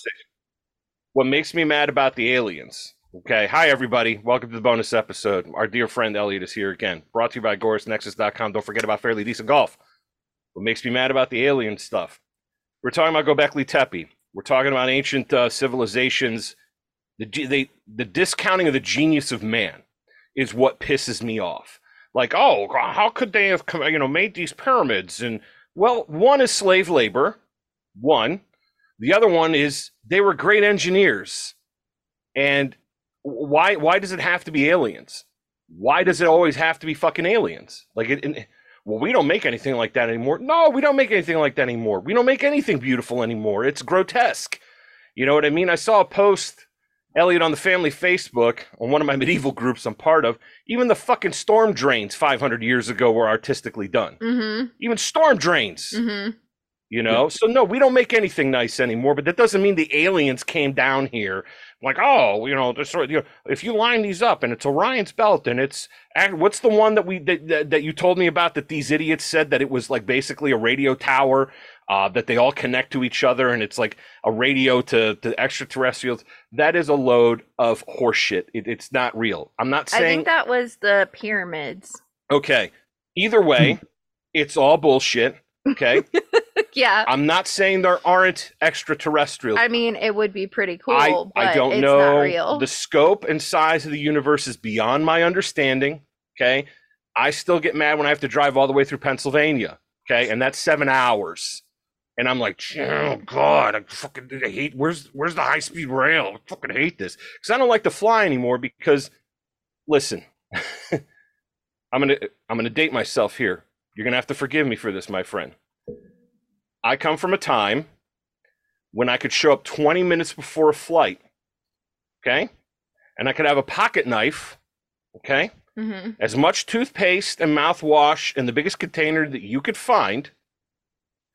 conversation. What makes me mad about the aliens? Okay. Hi, everybody. Welcome to the bonus episode. Our dear friend Elliot is here again. Brought to you by AgoristNexus.com. Don't forget about Fairly Decent Golf. What makes me mad about the alien stuff? We're talking about Gobekli Tepe. We're talking about ancient uh, civilizations. The, they, the discounting of the genius of man is what pisses me off. Like, oh, how could they have, you know, made these pyramids? And well, one is slave labor. One. The other one is they were great engineers. And why why does it have to be aliens? Why does it always have to be fucking aliens? Like it, it well, we don't make anything like that anymore. No, we don't make anything like that anymore. We don't make anything beautiful anymore. It's grotesque. You know what I mean? I saw a post, Elliot, on the family Facebook, on one of my medieval groups I'm part of. Even the fucking storm drains 500 years ago were artistically done. Mm-hmm. Even storm drains. Mm-hmm. You know? So, no, we don't make anything nice anymore, but that doesn't mean the aliens came down here like, oh, you know, this sort of, you know, if you line these up and it's Orion's belt and it's what's the one that we that, that, that you told me about that these idiots said that it was like basically a radio tower uh, that they all connect to each other and it's like a radio to, to extraterrestrials. That is a load of horseshit. It, it's not real. I'm not saying I think that was the pyramids. Okay. Either way, it's all bullshit. Okay. yeah. I'm not saying there aren't extraterrestrials. I mean, it would be pretty cool. I, but I don't it's know. Not real. The scope and size of the universe is beyond my understanding. Okay. I still get mad when I have to drive all the way through Pennsylvania. Okay. And that's seven hours. And I'm like, oh God, I fucking I hate where's where's the high speed rail? I fucking hate this. Because I don't like to fly anymore because listen, I'm gonna I'm gonna date myself here. You're gonna have to forgive me for this, my friend. I come from a time when I could show up 20 minutes before a flight, okay? And I could have a pocket knife, okay? mm-hmm. As much toothpaste and mouthwash in the biggest container that you could find.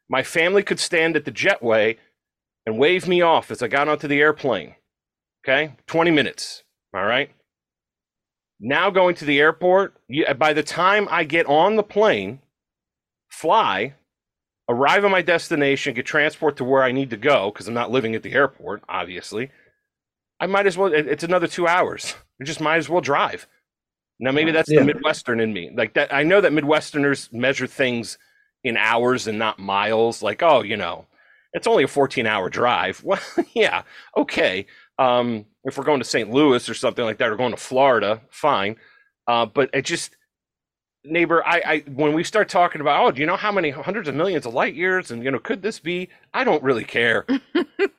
My family could stand at the jetway and wave me off as I got onto the airplane, okay? 20 minutes, all right? Now going to the airport, by the time I get on the plane, fly, arrive at my destination, get transport to where I need to go because I'm not living at the airport, obviously. I might as well. It's another two hours. I just might as well drive. Now maybe that's yeah. the Midwestern in me. Like that, I know that Midwesterners measure things in hours and not miles. Like, oh, you know, it's only a 14 hour drive. Well, yeah, okay. Um, if we're going to St. Louis or something like that, or going to Florida, fine. Uh, but it just neighbor, I, I when we start talking about, oh, do you know how many hundreds of millions of light years, and you know, could this be? I don't really care.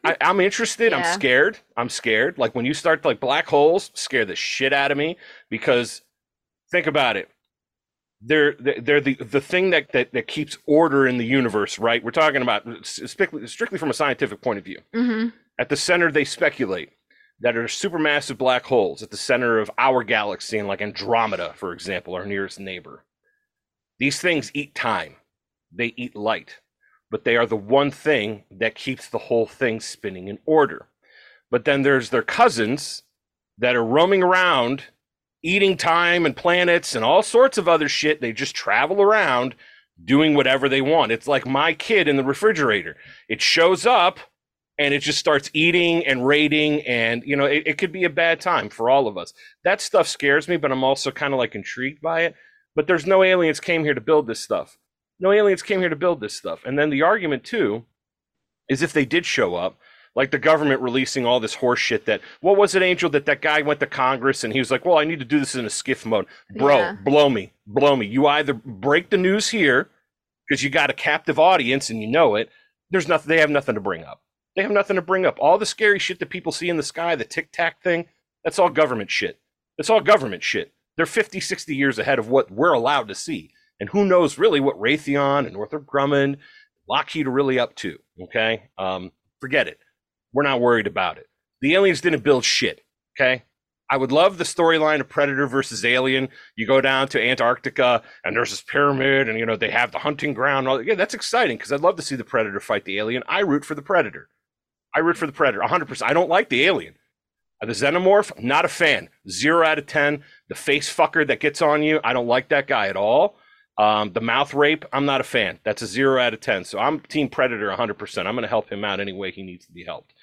I, am interested. Yeah. I'm scared. I'm scared. Like when you start like black holes, scare the shit out of me because think about it. They're they're the the thing that that, that keeps order in the universe, right? We're talking about strictly strictly from a scientific point of view. Mm-hmm. At the center, they speculate that are supermassive black holes at the center of our galaxy, and like Andromeda, for example, our nearest neighbor. These things eat time, they eat light, but they are the one thing that keeps the whole thing spinning in order. But then there's their cousins that are roaming around, eating time and planets and all sorts of other shit. They just travel around doing whatever they want. It's like my kid in the refrigerator. It shows up and it just starts eating and raiding and you know it, it could be a bad time for all of us. That stuff scares me but i'm also kind of like intrigued by it. But there's no aliens came here to build this stuff. No aliens came here to build this stuff. And then the argument too is if they did show up like the government releasing all this horse shit that what was it angel that that guy went to congress and he was like well i need to do this in a SCIF mode bro yeah. blow me blow me. You either break the news here because you got a captive audience and you know it there's nothing they have nothing to bring up they have nothing to bring up. All the scary shit that people see in the sky, the tic tac thing, that's all government shit. It's all government shit. They're 50, 60 years ahead of what we're allowed to see. And who knows really what Raytheon and Northrop Grumman, Lockheed are really up to. Okay. Um, forget it. We're not worried about it. The aliens didn't build shit. Okay. I would love the storyline of Predator versus Alien. You go down to Antarctica and there's this pyramid, and you know they have the hunting ground. Yeah, that's exciting because I'd love to see the Predator fight the Alien. I root for the Predator. I root for the Predator 100%. I don't like the Alien. The Xenomorph, not a fan. Zero out of 10. The face fucker that gets on you, I don't like that guy at all. Um, the mouth rape, I'm not a fan. That's a zero out of ten. So I'm Team Predator 100. percent I'm going to help him out any way he needs to be helped.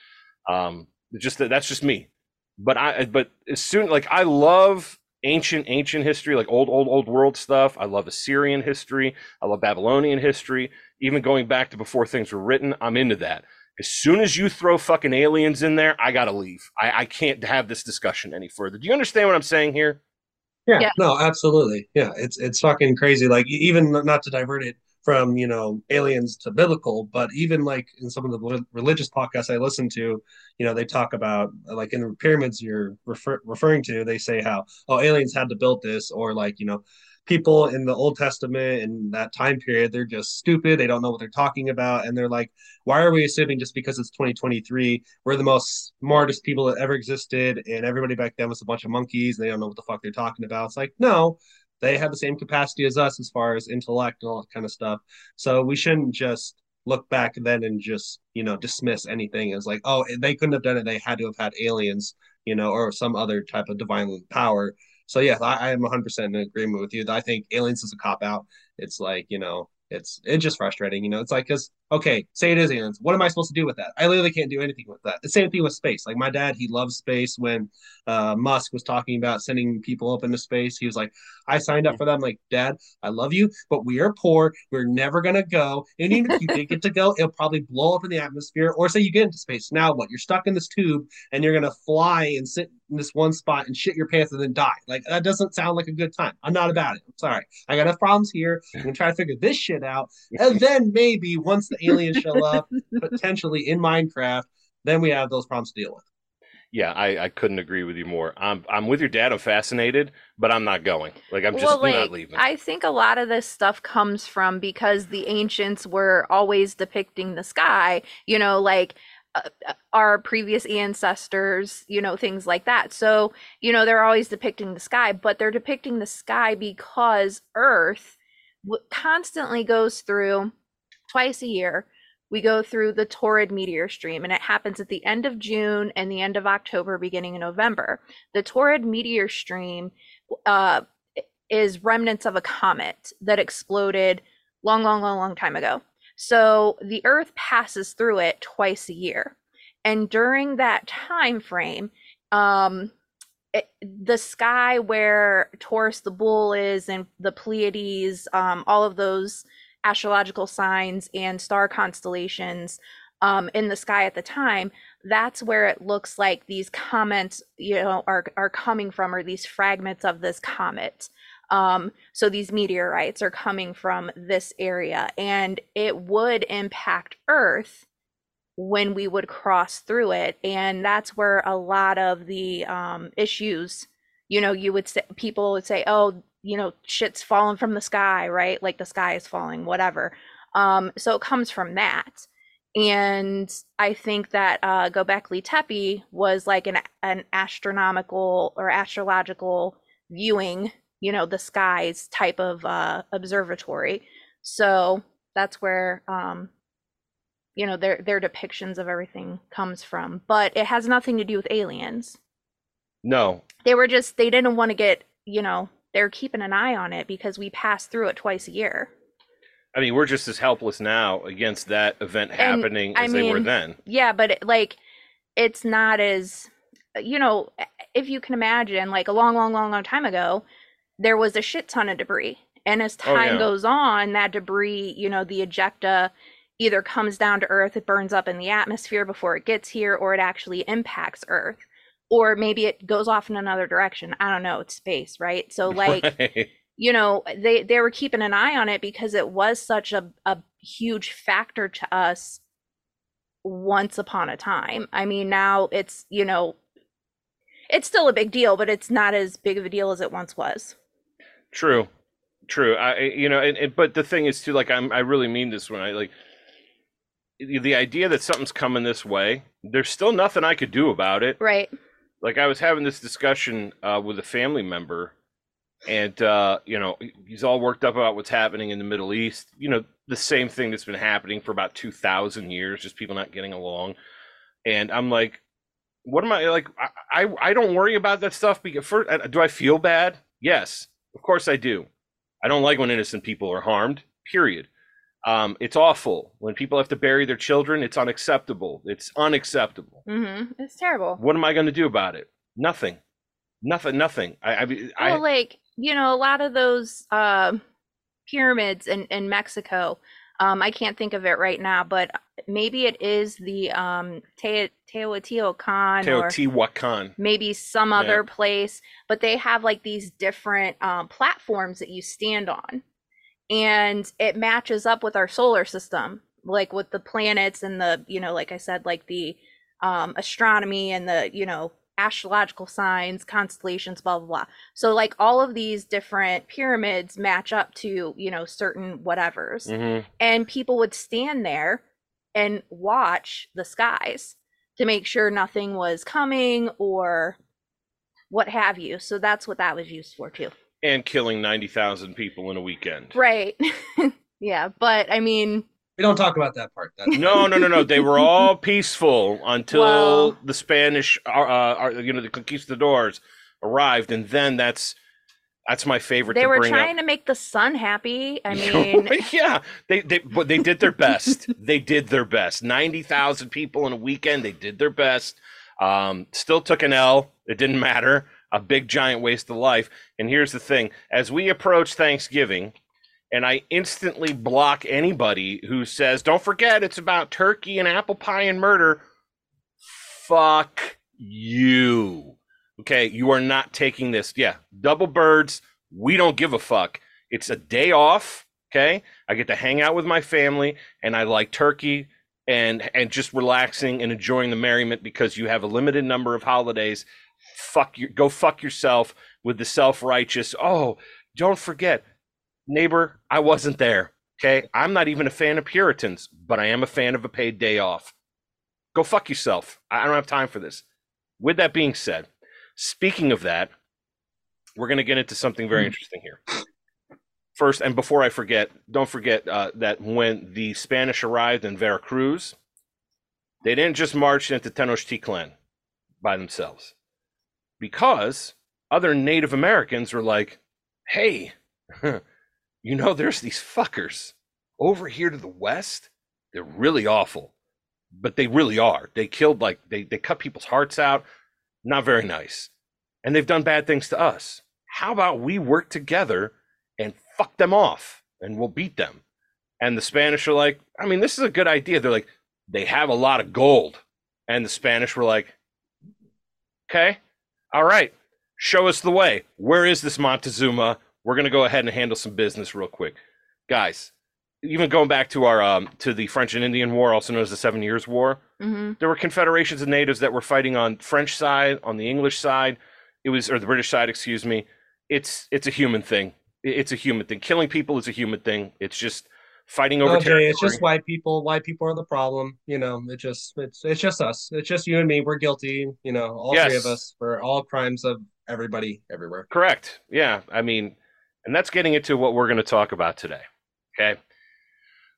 Um, just that's just me. But I but as soon like I love ancient ancient history, like old old old world stuff. I love Assyrian history. I love Babylonian history. Even going back to before things were written, I'm into that. As soon as you throw fucking aliens in there, I gotta leave. I, I can't have this discussion any further. Do you understand what I'm saying here? Yeah, Yeah. no, absolutely. Yeah, it's it's fucking crazy. Like even not to divert it from, you know, aliens to biblical, but even like in some of the religious podcasts I listen to, you know, they talk about like in the pyramids you're refer- referring to, they say how oh aliens had to build this or like, you know, people in the Old Testament in that time period, they're just stupid, they don't know what they're talking about. And they're like, why are we assuming just because it's 2023 we're the most smartest people that ever existed and everybody back then was a bunch of monkeys they don't know what the fuck they're talking about? It's like no they have the same capacity as us as far as intellect and all that kind of stuff. So we shouldn't just look back then and just you know dismiss anything as like oh they couldn't have done it. They had to have had aliens you know or some other type of divine power so yeah i, I am 100% in agreement with you. I think aliens is a cop out it's like you know it's it's just frustrating you know it's like because okay, say it is aliens. What am I supposed to do with that? I literally can't do anything with that. The same thing with space. Like my dad, he loves space. When uh, Musk was talking about sending people up into space, he was like, I signed up for that. I'm like, Dad, I love you, but we are poor. We're never going to go. And even if you did get to go, it'll probably blow up in the atmosphere. Or say you get into space. Now what? You're stuck in this tube and you're going to fly and sit in this one spot and shit your pants and then die. Like that doesn't sound like a good time. I'm not about it. I'm sorry. I got enough problems here. I'm going to try to figure this shit out. And then maybe once the aliens show up, potentially in Minecraft, then we have those problems to deal with. Yeah, I, I couldn't agree with you more. I'm I'm with your dad. I'm fascinated, but I'm not going. Like I'm just well, like, not leaving. I think a lot of this stuff comes from because the ancients were always depicting the sky, you know, like uh, uh, our previous ancestors, you know, things like that. So, you know, they're always depicting the sky, but they're depicting the sky because Earth w- constantly goes through twice a year. We go through the Taurid meteor stream, and it happens at the end of June and the end of October, beginning of November. The Taurid meteor stream uh, is remnants of a comet that exploded long, long, long, long time ago. So the Earth passes through it twice a year, and during that time frame, um, it, the sky where Taurus the bull is and the Pleiades, um, all of those astrological signs and star constellations um, in the sky at the time, that's where it looks like these comments, you know, are are coming from, or these fragments of this comet. Um, so these meteorites are coming from this area, and it would impact Earth when we would cross through it, and that's where a lot of the um, issues, you know, you would say people would say, oh, you know, shit's falling from the sky, right? Like the sky is falling, whatever. Um, so it comes from that. And I think that uh, Gobekli Tepe was like an an astronomical or astrological viewing, you know, the skies type of uh, observatory. So that's where um, you know their their depictions of everything comes from. But it has nothing to do with aliens. No, They were just they didn't want to get you know they're keeping an eye on it because we pass through it twice a year. I mean we're just as helpless now against that event happening I as they were then. Yeah, but it, like it's not as you know if you can imagine like a long long long long time ago there was a shit ton of debris and as Oh, time yeah. goes on that debris you know the ejecta either comes down to earth it burns up in the atmosphere before it gets here or it actually impacts earth or maybe it goes off in another direction i don't know it's space right so like Right. you know they they were keeping an eye on it because it was such a, a huge factor to us once upon a time i mean now it's you know it's still a big deal but it's not as big of a deal as it once was True, true. I, you know, and, and but the thing is too, like I'm, I really mean this when I like the idea that something's coming this way. There's still nothing I could do about it. right Like I was having this discussion uh, with a family member, and uh, you know, he's all worked up about what's happening in the Middle East. You know, the same thing that's been happening for about two thousand years, just people not getting along. And I'm like, what am I like? I I, I don't worry about that stuff because first, uh, do I feel bad? Yes, of course I do. I don't like when innocent people are harmed. Period. Um, it's awful when people have to bury their children. It's unacceptable. It's unacceptable. hmm It's terrible. What am I going to do about it? Nothing. Nothing. Nothing. I. I, I well, like you know, a lot of those uh, pyramids in in Mexico. Um, I can't think of it right now, but maybe it is the um, Te- Teotihuacan or Teotihuacan. maybe some Yeah. other place. But they have like these different um, platforms that you stand on, and it matches up with our solar system, like with the planets and the you know, like I said, like the um, astronomy and the you know astrological signs, constellations, blah blah blah. So like all of these different pyramids match up to you know certain whatevers, hmm and people would stand there and watch the skies to make sure nothing was coming or what have you. So that's what that was used for too. And killing ninety thousand people in a weekend. Right. yeah, but I mean, We don't talk about that part. That's No, no, no, no. They were all peaceful until Well- the Spanish, uh, uh, you know, the conquistadors arrived, and then that's that's my favorite. they to were bring trying up. to make the sun happy. I mean, yeah, they they but they did their best. they did their best. Ninety thousand people in a weekend. They did their best. Um, still took an L. It didn't matter. A big giant waste of life. And here's the thing: as we approach Thanksgiving, and I instantly block anybody who says, "Don't forget, it's about turkey and apple pie and murder." Fuck you. Okay, you are not taking this. Yeah, double birds. We don't give a fuck. It's a day off. Okay, I get to hang out with my family, and I like turkey and and just relaxing and enjoying the merriment because you have a limited number of holidays. Fuck you. Go fuck yourself with the self righteous. Oh, don't forget, neighbor. I wasn't there. Okay, I'm not even a fan of Puritans, but I am a fan of a paid day off. Go fuck yourself. I I don't have time for this. With that being said, speaking of that, we're going to get into something very Hmm. interesting here. First, and before I forget, don't forget uh, that when the Spanish arrived in Veracruz, they didn't just march into Tenochtitlan by themselves, because other Native Americans were like, "Hey, you know, there's these fuckers over here to the west. They're really awful, but they really are. They killed like they they cut people's hearts out. Not very nice, and they've done bad things to us. How about we work together?" and fuck them off and we'll beat them. And the Spanish are like, I mean, this is a good idea. They're like, they have a lot of gold. And the Spanish were like, okay, all right, show us the way. Where is this Montezuma? We're going to go ahead and handle some business real quick. Guys, even going back to our um, to the French and Indian War, also known as the Seven Years' War, mhm. there were confederations of natives that were fighting on French side, on the English side. It was or the British side, excuse me. It's it's a human thing. It's a human thing. Killing people is a human thing. It's just fighting over Jay, territory. it's just white people. White people are the problem. You know, it just it's it's just us. It's just you and me. We're guilty. You know, all three of us for all crimes of everybody everywhere. Correct. Yeah. I mean, and that's getting into what we're going to talk about today. Okay.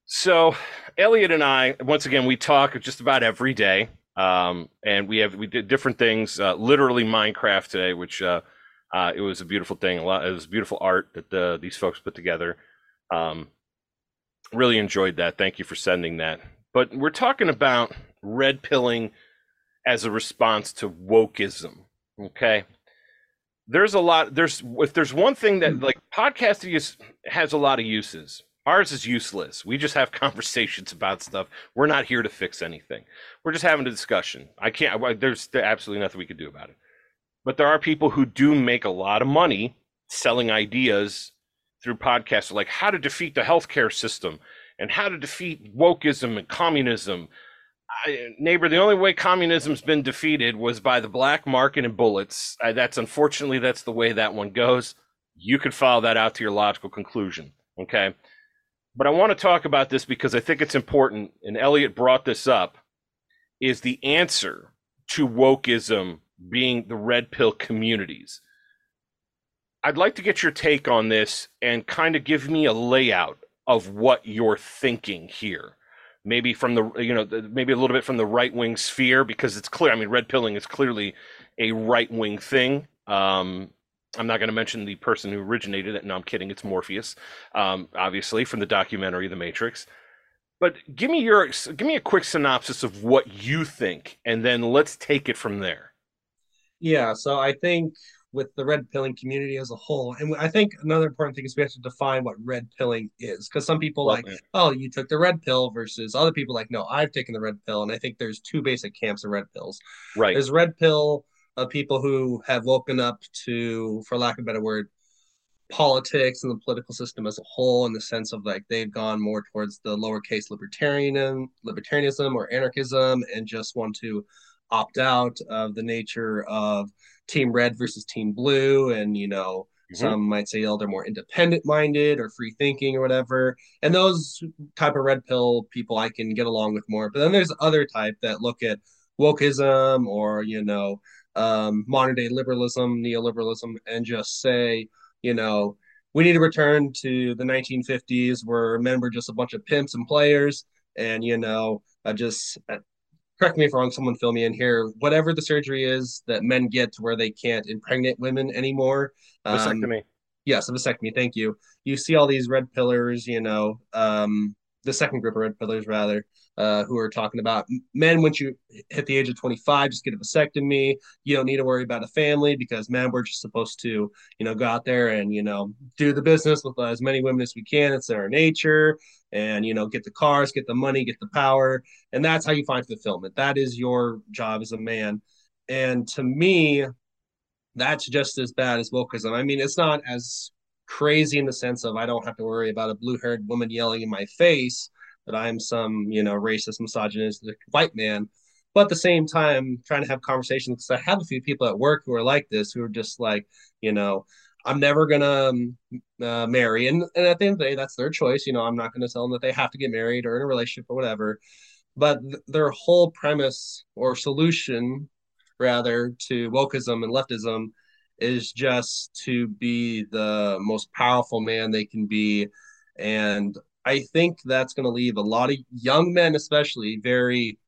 So, Elliot and I, once again, we talk just about every day. Um, and we have, we did different things, uh, literally Minecraft today, which, uh, uh, it was a beautiful thing. A lot, it was beautiful art that the, these folks put together. Um, really enjoyed that. Thank you for sending that. But we're talking about red pilling as a response to wokeism. Okay there's a lot there's if there's one thing that like podcasting is has a lot of uses ours is useless we just have conversations about stuff we're not here to fix anything we're just having a discussion i can't I- there's absolutely nothing we could do about it but there are people who do make a lot of money selling ideas through podcasts like how to defeat the healthcare system and how to defeat wokeism and communism I, neighbor, the only way communism's been defeated was by the black market and bullets. Uh, that's unfortunately that's the way that one goes. You could follow that out to your logical conclusion, okay? But I want to talk about this because I think it's important, and Elliot brought this up, is the answer to wokeism being the red pill communities. I'd like to get your take on this and kind of give me a layout of what you're thinking here maybe from the you know maybe a little bit from the right wing sphere because it's clear. I mean, red pilling is clearly a right wing thing. Um, I'm not going to mention the person who originated it. No, I'm kidding. It's Morpheus, um, obviously from the documentary The Matrix. But give me your give me a quick synopsis of what you think, and then let's take it from there. Yeah, so I think with the red pilling community as a whole, and I think another important thing is we have to define what red pilling is, because some people like, oh, you took the red pill, versus other people like, no, I've taken the red pill, and I think there's two basic camps of red pills. Right. There's red pill of people who have woken up to, for lack of a better word, politics and the political system as a whole in the sense of like they've gone more towards the lowercase libertarianism libertarianism or anarchism and just want to opt out of the nature of team red versus team blue and you know mm-hmm. some might say oh they're more independent minded or free thinking or whatever and those type of red pill people i can get along with more but then there's other type that look at wokeism or you know um, modern day liberalism neoliberalism and just say you know, we need to return to the 1950s where men were just a bunch of pimps and players. And, you know, I just, uh, correct me if I'm wrong, someone fill me in here. Whatever the surgery is that men get to where they can't impregnate women anymore. Um, vasectomy. Yes, a vasectomy. Thank you. You see all these red pillars, you know, um, the second group of red pillars, rather, uh, who are talking about men once you hit the age of 25 just get a vasectomy. You don't need to worry about a family because men we're just supposed to you know go out there and you know do the business with as many women as we can. It's in our nature and you know get the cars get the money get the power. And that's how you find fulfillment. That is your job as a man. And to me that's just as bad as wokeism. I mean it's not as crazy in the sense of i don't have to worry about a blue-haired woman yelling in my face that I'm some, you know, racist, misogynistic white man. But at the same time, trying to have conversations because I have a few people at work who are like this, who are just like, you know, I'm never gonna um, uh, marry, and and at the end of the day, that's their choice. You know, I'm not gonna tell them that they have to get married or in a relationship or whatever. But th- their whole premise or solution, rather, to wokeism and leftism is just to be the most powerful man they can be and I think that's going to leave a lot of young men, especially, very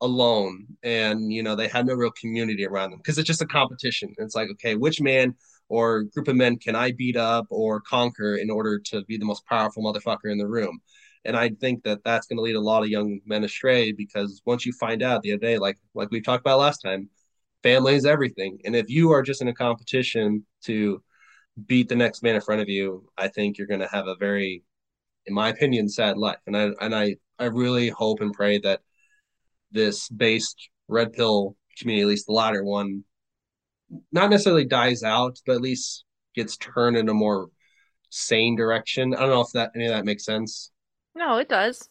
alone. And, you know, they have no real community around them because it's just a competition. It's like, okay, which man or group of men can I beat up or conquer in order to be the most powerful motherfucker in the room? And I think that that's going to lead a lot of young men astray because once you find out the other day, like like we talked about last time, family is everything. And if you are just in a competition to beat the next man in front of you, I think you're going to have a very in my opinion, sad life. And I and I I really hope and pray that this based red pill community, at least the latter one, not necessarily dies out, but at least gets turned in a more sane direction. I don't know if that any of that makes sense. No, it does.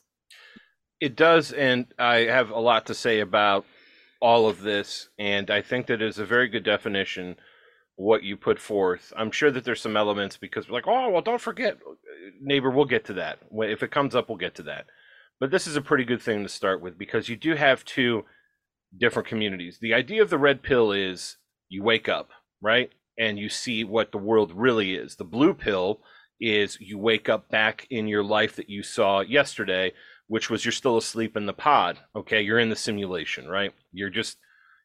It does, and I have a lot to say about all of this, and I think that is a very good definition what you put forth. I'm sure that there's some elements because we're like, oh, well, don't forget, uh, neighbor. We'll get to that. If it comes up, we'll get to that. But this is a pretty good thing to start with because you do have two different communities. The idea of the red pill is you wake up, right? And you see what the world really is. The blue pill is you wake up back in your life that you saw yesterday, which was you're still asleep in the pod. Okay. You're in the simulation, right? You're just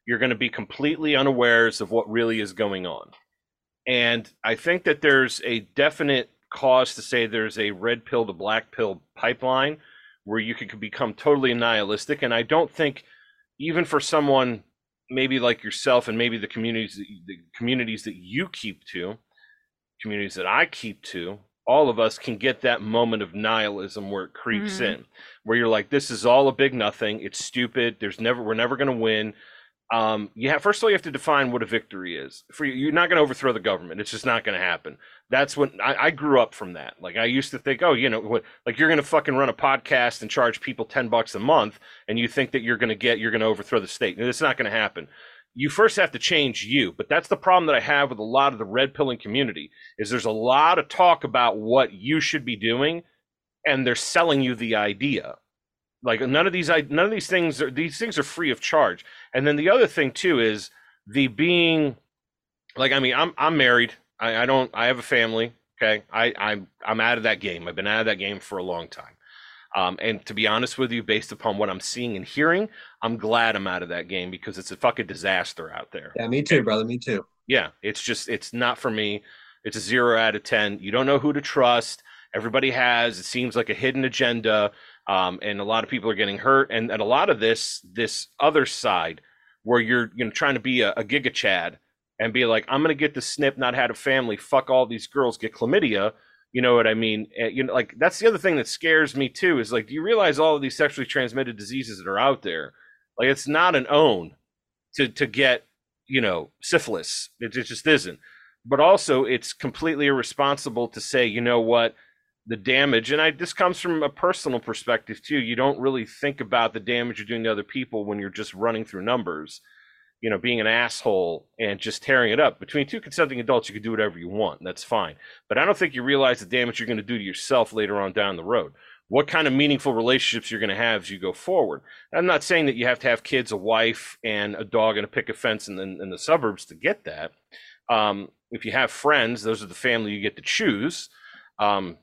you're going to be completely unawares of what really is going on. And I think that there's a definite cause to say there's a red pill to black pill pipeline where you could become totally nihilistic. And I don't think, even for someone maybe like yourself and maybe the communities the communities that you keep to, communities that I keep to, all of us can get that moment of nihilism where it creeps mm-hmm. in, where you're like, this is all a big nothing. It's stupid. There's never we're never going to win um, you have first of all you have to define what a victory is. For you, you're not going to overthrow the government. It's just not going to happen. That's when I, I, grew up from that. Like I used to think, oh, you know, what, like you're going to fucking run a podcast and charge people ten bucks a month, and you think that you're going to get you're going to overthrow the state. And it's not going to happen. You first have to change you. But that's the problem that I have with a lot of the red pilling community is there's a lot of talk about what you should be doing, and they're selling you the idea like none of these none of these things are these things are free of charge. And then the other thing too is the being like I mean I'm I'm married. I, I don't I have a family. Okay. I, I'm I'm out of that game. I've been out of that game for a long time. Um, and to be honest with you, based upon what I'm seeing and hearing, I'm glad I'm out of that game because it's a fucking disaster out there. Yeah, me too, brother. Me too. Yeah, it's just it's not for me. It's a zero out of ten. You don't know who to trust. Everybody has it seems like a hidden agenda, um, and a lot of people are getting hurt. And, and a lot of this this other side where you're you know trying to be a, a giga chad and be like, I'm gonna get the snip, not had a family, fuck all these girls, get chlamydia. You know what I mean? Eh, you know, like that's the other thing that scares me too. Is like, do you realize all of these sexually transmitted diseases that are out there? Like, it's not an own to to get you know syphilis. It, it just isn't. But also, it's completely irresponsible to say, you know what, the damage. And I this comes from a personal perspective too. You don't really think about the damage you're doing to other people when you're just running through numbers you know, being an asshole and just tearing it up. Between two consenting adults, you can do whatever you want. That's fine. But I don't think you realize the damage you're going to do to yourself later on down the road. What kind of meaningful relationships you're going to have as you go forward. I'm not saying that you have to have kids, a wife, and a dog and a picket fence in, in, in the suburbs to get that. Um, if you have friends, those are the family you get to choose. Um,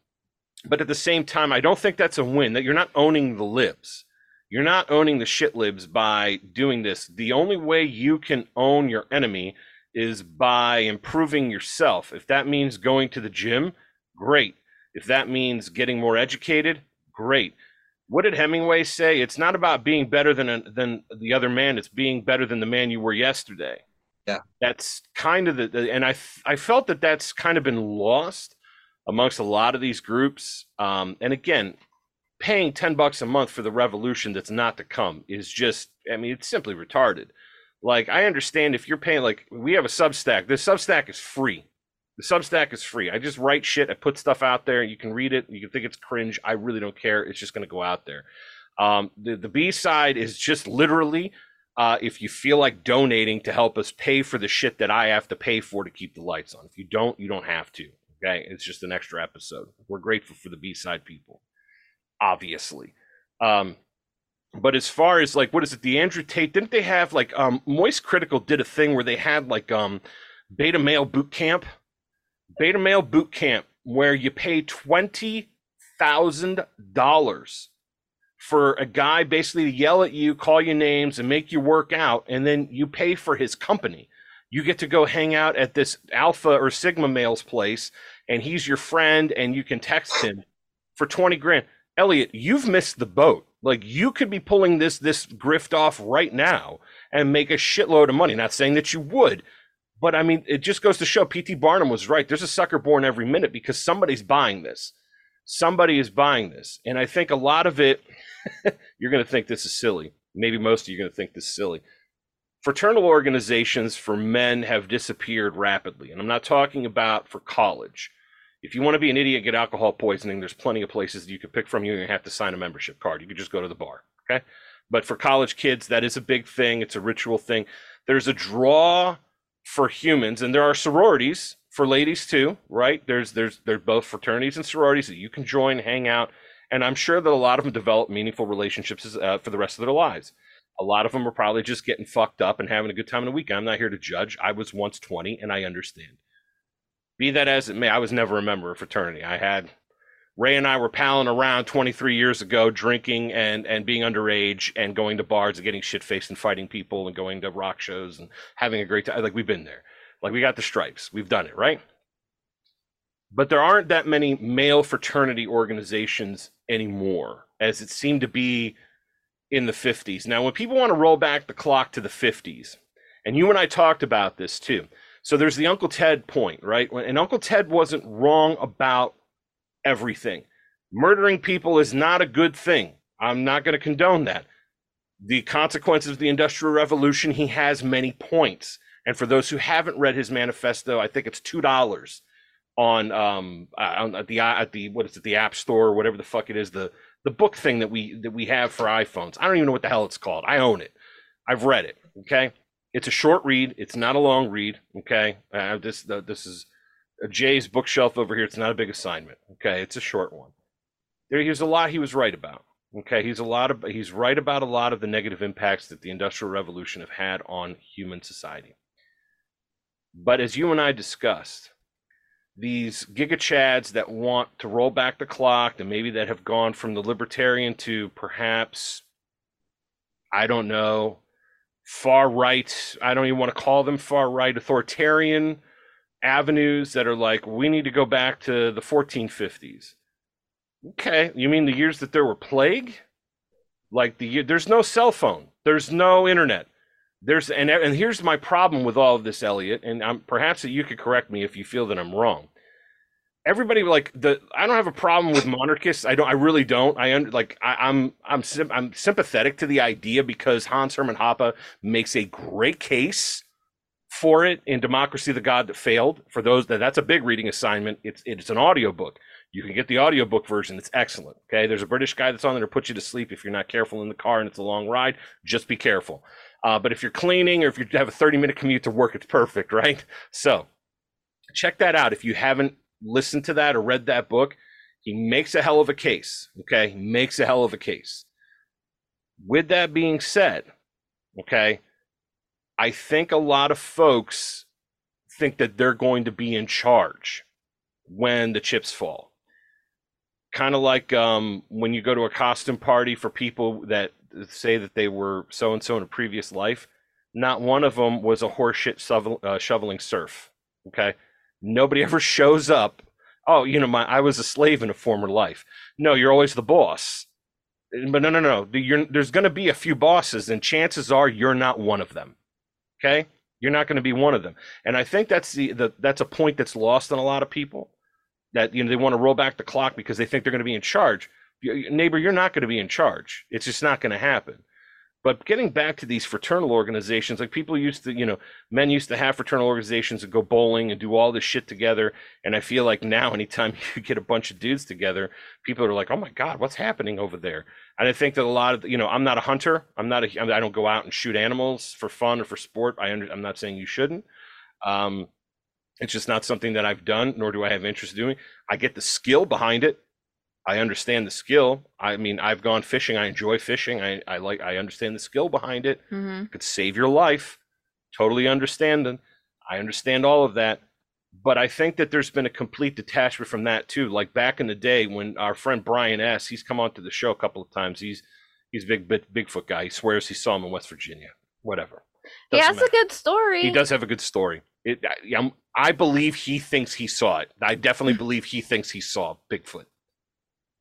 but at the same time, I don't think that's a win. That you're not owning the libs you're not owning the shit libs by doing this. The only way you can own your enemy is by improving yourself. If that means going to the gym, great. If that means getting more educated, great. What did Hemingway say? It's not about being better than a, than the other man. It's being better than the man you were yesterday. Yeah, that's kind of the, the and I I felt that that's kind of been lost amongst a lot of these groups. Um, and again, paying 10 bucks a month for the revolution that's not to come is just i mean it's simply retarded. Like i understand if you're paying like we have a substack. This substack is free. The substack is free. I just write shit. I put stuff out there. You can read it. You can think it's cringe. I really don't care. It's just going to go out there. Um, the, the b side is just literally uh, if you feel like donating to help us pay for the shit that i have to pay for to keep the lights on. If you don't you don't have to okay it's just an extra episode we're grateful for the b side people obviously. Um, but as far as like what is it, the Andrew Tate? Didn't they have like um, Moist Critical did a thing where they had like um, beta male boot camp, beta male boot camp where you pay twenty thousand dollars for a guy basically to yell at you, call you names, and make you work out, and then you pay for his company. You get to go hang out at this alpha or sigma male's place, and he's your friend, and you can text him for twenty grand. Elliot, you've missed the boat. Like you could be pulling this this grift off right now and make a shitload of money. Not saying that you would, but I mean, it just goes to show P.T. Barnum was right. There's a sucker born every minute because somebody's buying this. Somebody is buying this, and I think a lot of it. you're going to think this is silly. Maybe most of you are going to think this is silly. Fraternal organizations for men have disappeared rapidly, and I'm not talking about for college. If you want to be an idiot, get alcohol poisoning. There's plenty of places you could pick from. You don't have to sign a membership card. You could just go to the bar. Okay. But for college kids, that is a big thing. It's a ritual thing. There's a draw for humans, and there are sororities for ladies too, right? There's there's there's both fraternities and sororities that you can join, hang out, and I'm sure that a lot of them develop meaningful relationships uh, for the rest of their lives. A lot of them are probably just getting fucked up and having a good time in the weekend. I'm not here to judge. I was once 20, and I understand. Be that as it may, I was never a member of fraternity. I had Ray and I were palling around 23 years ago, drinking and and being underage and going to bars and getting shit faced and fighting people and going to rock shows and having a great time. Like we've been there. Like we got the stripes. We've done it, right? But there aren't that many male fraternity organizations anymore, as it seemed to be in the 50s. Now, when people want to roll back the clock to the 50s, and you and I talked about this too, so there's the Uncle Ted point, right? And Uncle Ted wasn't wrong about everything. Murdering people is not a good thing. I'm not going to condone that. The consequences of the Industrial Revolution, he has many points. And for those who haven't read his manifesto, I think it's two dollars on um on at the at the what is it the App Store or whatever the fuck it is the the book thing that we that we have for iPhones. I don't even know what the hell it's called. I own it. I've read it. Okay, it's a short read. It's not a long read. Okay, uh, this this is Jay's bookshelf over here. It's not a big assignment. Okay, it's a short one. There, here's a lot he was right about. Okay, he's a lot of he's right about a lot of the negative impacts that the Industrial Revolution have had on human society. But as you and I discussed, these gigachads that want to roll back the clock and maybe that have gone from the libertarian to perhaps I don't know far right, I don't even want to call them far right, authoritarian avenues that are like, we need to go back to the 1450s. Okay, you mean the years that there were plague? Like the year, there's no cell phone, there's no internet. There's and and here's my problem with all of this, Elliot, and I'm, perhaps that you could correct me if you feel that I'm wrong. Everybody like the I don't have a problem with monarchists. I don't. I really don't. I under, like I, I'm I'm I'm sympathetic to the idea because Hans Hermann Hoppe makes a great case for it in Democracy the God That Failed. For those that that's a big reading assignment. It's it's an audiobook. You can get the audiobook version. It's excellent. Okay. There's a British guy that's on there to put you to sleep if you're not careful in the car and it's a long ride. Just be careful. Uh, but if you're cleaning or if you have a 30 minute commute to work, it's perfect, right? So check that out. If you haven't listened to that or read that book, he makes a hell of a case. Okay. He makes a hell of a case. With that being said, okay, I think a lot of folks think that they're going to be in charge when the chips fall. Kind of like um, when you go to a costume party for people that say that they were so and so in a previous life. Not one of them was a horseshit shovel, uh, shoveling serf. Okay, nobody ever shows up. Oh, you know, my I was a slave in a former life. No, you're always the boss. But no, no, no. You're, there's going to be a few bosses, and chances are you're not one of them. Okay, you're not going to be one of them. And I think that's the, the that's a point that's lost on a lot of people. That you know they want to roll back the clock because they think they're going to be in charge neighbor, you're not going to be in charge. It's just not going to happen. But getting back to these fraternal organizations, like people used to, you know, men used to have fraternal organizations and go bowling and do all this shit together. And I feel like now, anytime you get a bunch of dudes together, people are like, "Oh my god, what's happening over there?" And I think that a lot of, you know, I'm not a hunter. I'm not a. I don't go out and shoot animals for fun or for sport. I under, I'm not saying you shouldn't. Um, it's just not something that I've done, nor do I have interest in doing. I get the skill behind it. I understand the skill. I mean, I've gone fishing. I enjoy fishing. I, I like. I understand the skill behind it. Mm-hmm. It could save your life. Totally understanding. I understand all of that. But I think that there's been a complete detachment from that too. Like back in the day when our friend Brian S. He's come onto the show a couple of times. He's he's a big, big Bigfoot guy. He swears he saw him in West Virginia. Whatever. Doesn't he has matter. a good story. He does have a good story. It, I, I believe he thinks he saw it. I definitely believe he thinks he saw Bigfoot.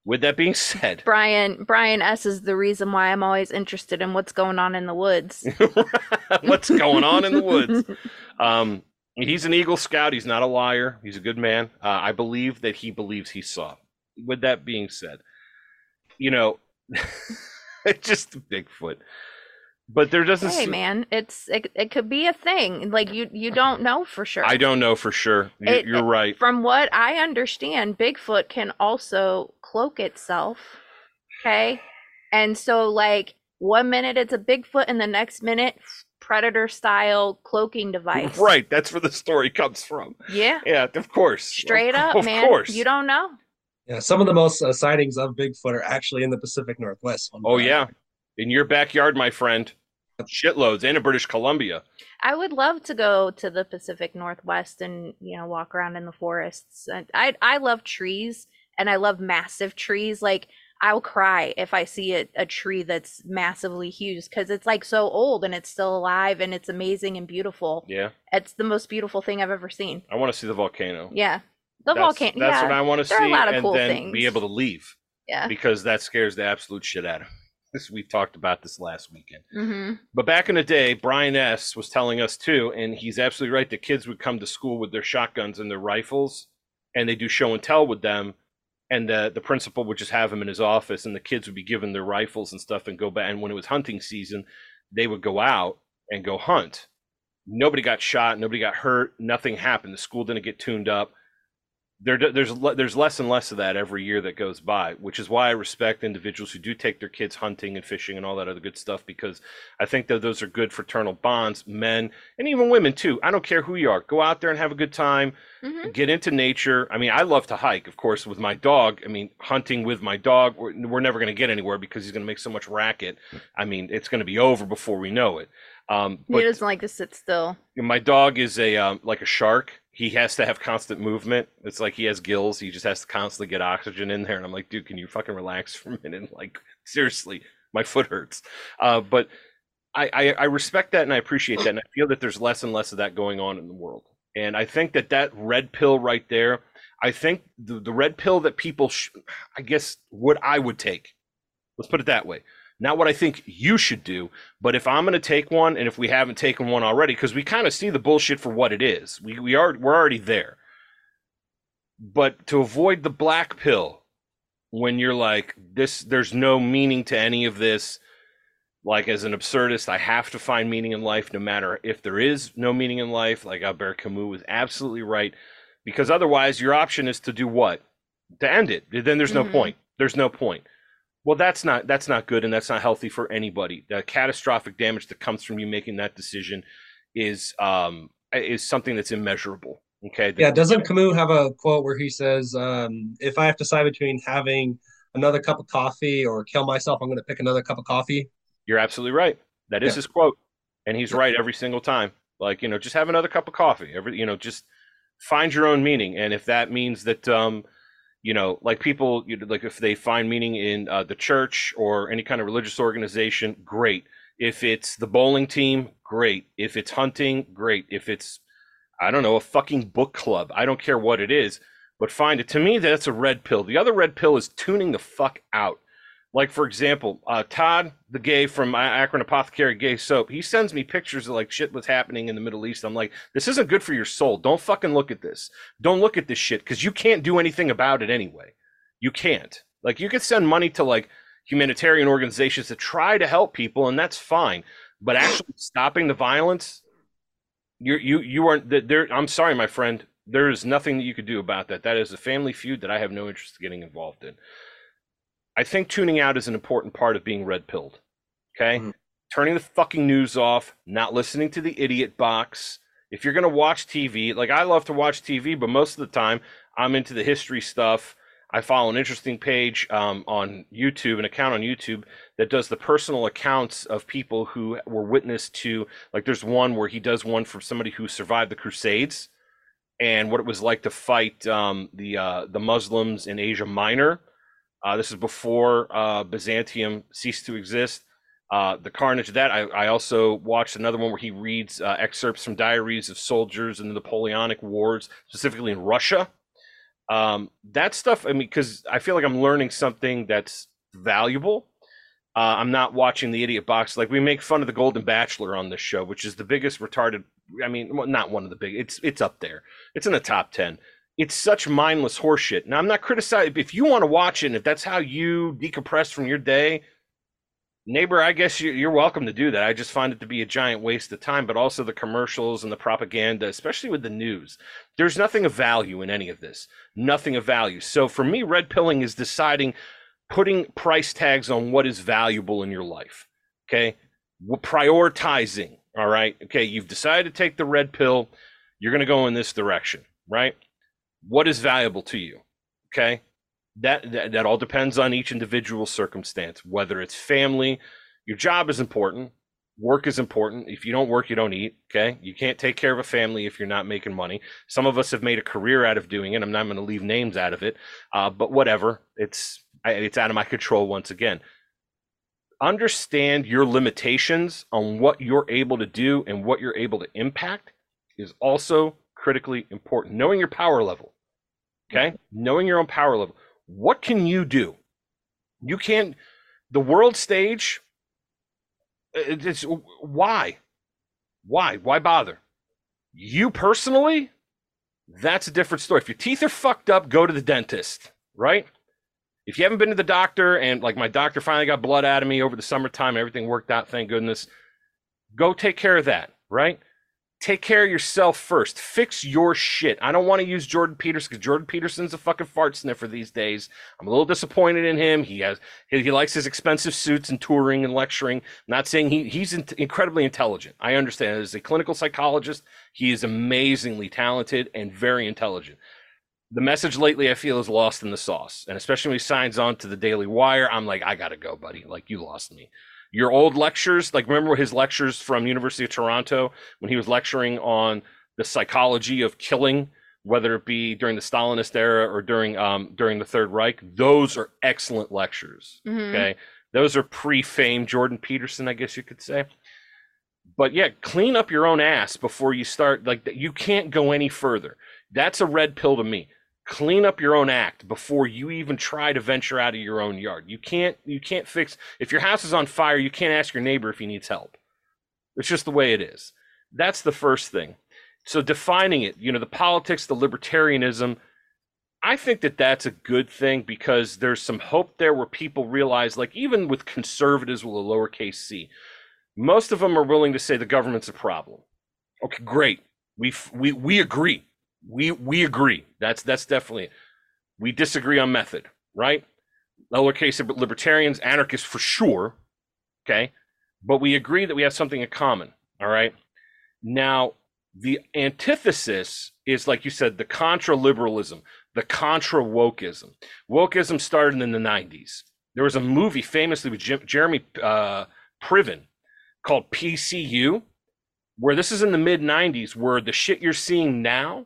With that being said, Brian Brian S is the reason why I'm always interested in what's going on in the woods. what's going on in the woods? Um, he's an Eagle Scout. He's not a liar. He's a good man. Uh, I believe that he believes he saw. With that being said, you know, just Bigfoot. But there doesn't. Hey, man, it's it, it could be a thing. Like you you don't know for sure. I don't know for sure. You're, it, you're right. From what I understand, Bigfoot can also cloak itself. Okay, and so like one minute it's a Bigfoot, and the next minute predator style cloaking device. Right, that's where the story comes from. Yeah. Yeah, of course. Straight up, of man. Course. You don't know. Yeah, some of the most uh, sightings of Bigfoot are actually in the Pacific Northwest. Oh yeah, in your backyard, my friend. Shitloads, and in British Columbia. I would love to go to the Pacific Northwest and you know walk around in the forests. I I love trees and I love massive trees. Like I'll cry if I see a, a tree that's massively huge because it's like so old and it's still alive and it's amazing and beautiful. Yeah, it's the most beautiful thing I've ever seen. I want to see the volcano. Yeah, the volcano. That's yeah. what I want to see, A lot of and cool then things. be able to leave. Yeah, because that scares the absolute shit out of me. This we've talked about this last weekend. Mm-hmm. But back in the day, Brian S was telling us too, and he's absolutely right. The kids would come to school with their shotguns and their rifles, and they do show and tell with them. And the the principal would just have him in his office, and the kids would be given their rifles and stuff and go back. And when it was hunting season, they would go out and go hunt. Nobody got shot, nobody got hurt, nothing happened. The school didn't get tuned up there there's there's less and less of that every year that goes by, which is why I respect individuals who do take their kids hunting and fishing and all that other good stuff because I think that those are good fraternal bonds, men and even women too. I don't care who you are, go out there and have a good time, mm-hmm. get into nature. I mean, I love to hike, of course, with my dog. I mean, hunting with my dog, we're, we're never going to get anywhere because he's going to make so much racket. I mean, it's going to be over before we know it. Um, he doesn't like to sit still. My dog is a um, like a shark he has to have constant movement. It's like he has gills. He just has to constantly get oxygen in there. And I'm like, dude, can you fucking relax for a minute? Like, seriously, my foot hurts. Uh, but I, I, I respect that and I appreciate that, and I feel that there's less and less of that going on in the world. And I think that that red pill right there, I think the, the red pill that people, sh- I guess, what I would take, let's put it that way. Not what I think you should do, but if I'm going to take one, and if we haven't taken one already, because we kind of see the bullshit for what it is, we we are we're already there. But to avoid the black pill, when you're like this, there's no meaning to any of this like as an absurdist, I have to find meaning in life, no matter if there is no meaning in life. Like Albert Camus was absolutely right, because otherwise your option is to do what? To end it. Then there's no Mhm. point. There's no point. Well, that's not that's not good, and that's not healthy for anybody. The catastrophic damage that comes from you making that decision is um is something that's immeasurable. Okay. Yeah, doesn't Camus have a quote where he says, um, "If I have to decide between having another cup of coffee or kill myself, I'm going to pick another cup of coffee." You're absolutely right. That is Yeah. his quote, and he's right every single time. Like you know, just have another cup of coffee. Every you know, just find your own meaning, and if that means that um, you know, like people, you like if they find meaning in uh, the church or any kind of religious organization, great. If it's the bowling team, great. If it's hunting, great. If it's I don't know, a fucking book club. I don't care what it is, but find it. To me, that's a red pill. The other red pill is tuning the fuck out. Like for example, uh, Todd, the gay from Akron Apothecary Gay Soap, he sends me pictures of like shit was happening in the Middle East. I'm like, this isn't good for your soul. Don't fucking look at this. Don't look at this shit because you can't do anything about it anyway. You can't. Like you could send money to like humanitarian organizations to try to help people, and that's fine. But actually stopping the violence, you're you you aren't there. I'm sorry, my friend. There is nothing that you could do about that. That is a family feud that I have no interest in getting involved in. I think tuning out is an important part of being red pilled. Okay? Mhm. Turning the fucking news off, not listening to the idiot box. If you're going to watch TV, like I love to watch TV, but most of the time I'm into the history stuff. I follow an interesting page um, on YouTube, an account on YouTube that does the personal accounts of people who were witness to. Like, there's one where he does one from somebody who survived the Crusades and what it was like to fight um, the uh, the Muslims in Asia Minor. Uh, this is before uh, Byzantium ceased to exist. Uh, the carnage of that. I, I also watched another one where he reads uh, excerpts from diaries of soldiers in the Napoleonic Wars, specifically in Russia. Um, that stuff, I mean, because I feel like I'm learning something that's valuable. Uh, I'm not watching the idiot box. Like we make fun of the Golden Bachelor on this show, which is the biggest retarded. I mean, well, not one of the big. It's it's up there. It's in the top ten. It's such mindless horseshit. Now I'm not criticizing. If you want to watch it, and if that's how you decompress from your day, neighbor, I guess you- you're welcome to do that. I just find it to be a giant waste of time. But also the commercials and the propaganda, especially with the news. There's nothing of value in any of this. Nothing of value. So for me, red pilling is deciding putting price tags on what is valuable in your life. Okay. We're prioritizing. All right. Okay. You've decided to take the red pill. You're going to go in this direction, right? What is valuable to you? Okay. That, that, that all depends on each individual circumstance, whether it's family, your job is important. Work is important. If you don't work, you don't eat. Okay. You can't take care of a family if you're not making money. Some of us have made a career out of doing it. I'm not going to leave names out of it. Uh, but whatever. It's, it's out of my control once again understand your limitations on what you're able to do and what you're able to impact is also critically important. Knowing your power level, okay? Knowing your own power level. What can you do? You can't, the world stage, it's why? Why? Why bother? You personally, that's a different story. If your teeth are fucked up, go to the dentist, right? If you haven't been to the doctor and like my doctor finally got blood out of me over the summertime everything worked out, thank goodness, go take care of that, right? Take care of yourself first. Fix your shit. I don't want to use Jordan Peterson because Jordan Peterson's a fucking fart sniffer these days. I'm a little disappointed in him. He has he, likes his expensive suits and touring and lecturing. not saying he he's in, incredibly intelligent. I understand. As a clinical psychologist, he is amazingly talented and very intelligent the message lately I feel is lost in the sauce. And especially when he signs on to the Daily Wire, I'm like, I gotta go, buddy. Like you lost me. Your old lectures, like remember his lectures from University of Toronto when he was lecturing on the psychology of killing, whether it be during the Stalinist era or during um, during the Third Reich. Those are excellent lectures. Mhm. Okay. Those are pre-fame Jordan Peterson, I guess you could say. But yeah, clean up your own ass before you start. Like you can't go any further. That's a red pill to me. Clean up your own act before you even try to venture out of your own yard. You can't. You can't fix. If your house is on fire, you can't ask your neighbor if he needs help. It's just the way it is. That's the first thing. So defining it, you know, the politics, the libertarianism, I think that that's a good thing because there's some hope there where people realize, like, even with conservatives with a lowercase c, most of them are willing to say the government's a problem. Okay, great. We we we agree. We we agree. That's that's definitely it. We disagree on method, right? Lowercase libertarians, anarchists for sure. Okay, but we agree that we have something in common. All right. Now, the antithesis is, like you said, the contra liberalism, the contra wokeism. Wokeism started in the 90s. There was a movie famously with Jim, Jeremy uh, Piven called PCU, where this is in the mid 90s, where the shit you're seeing now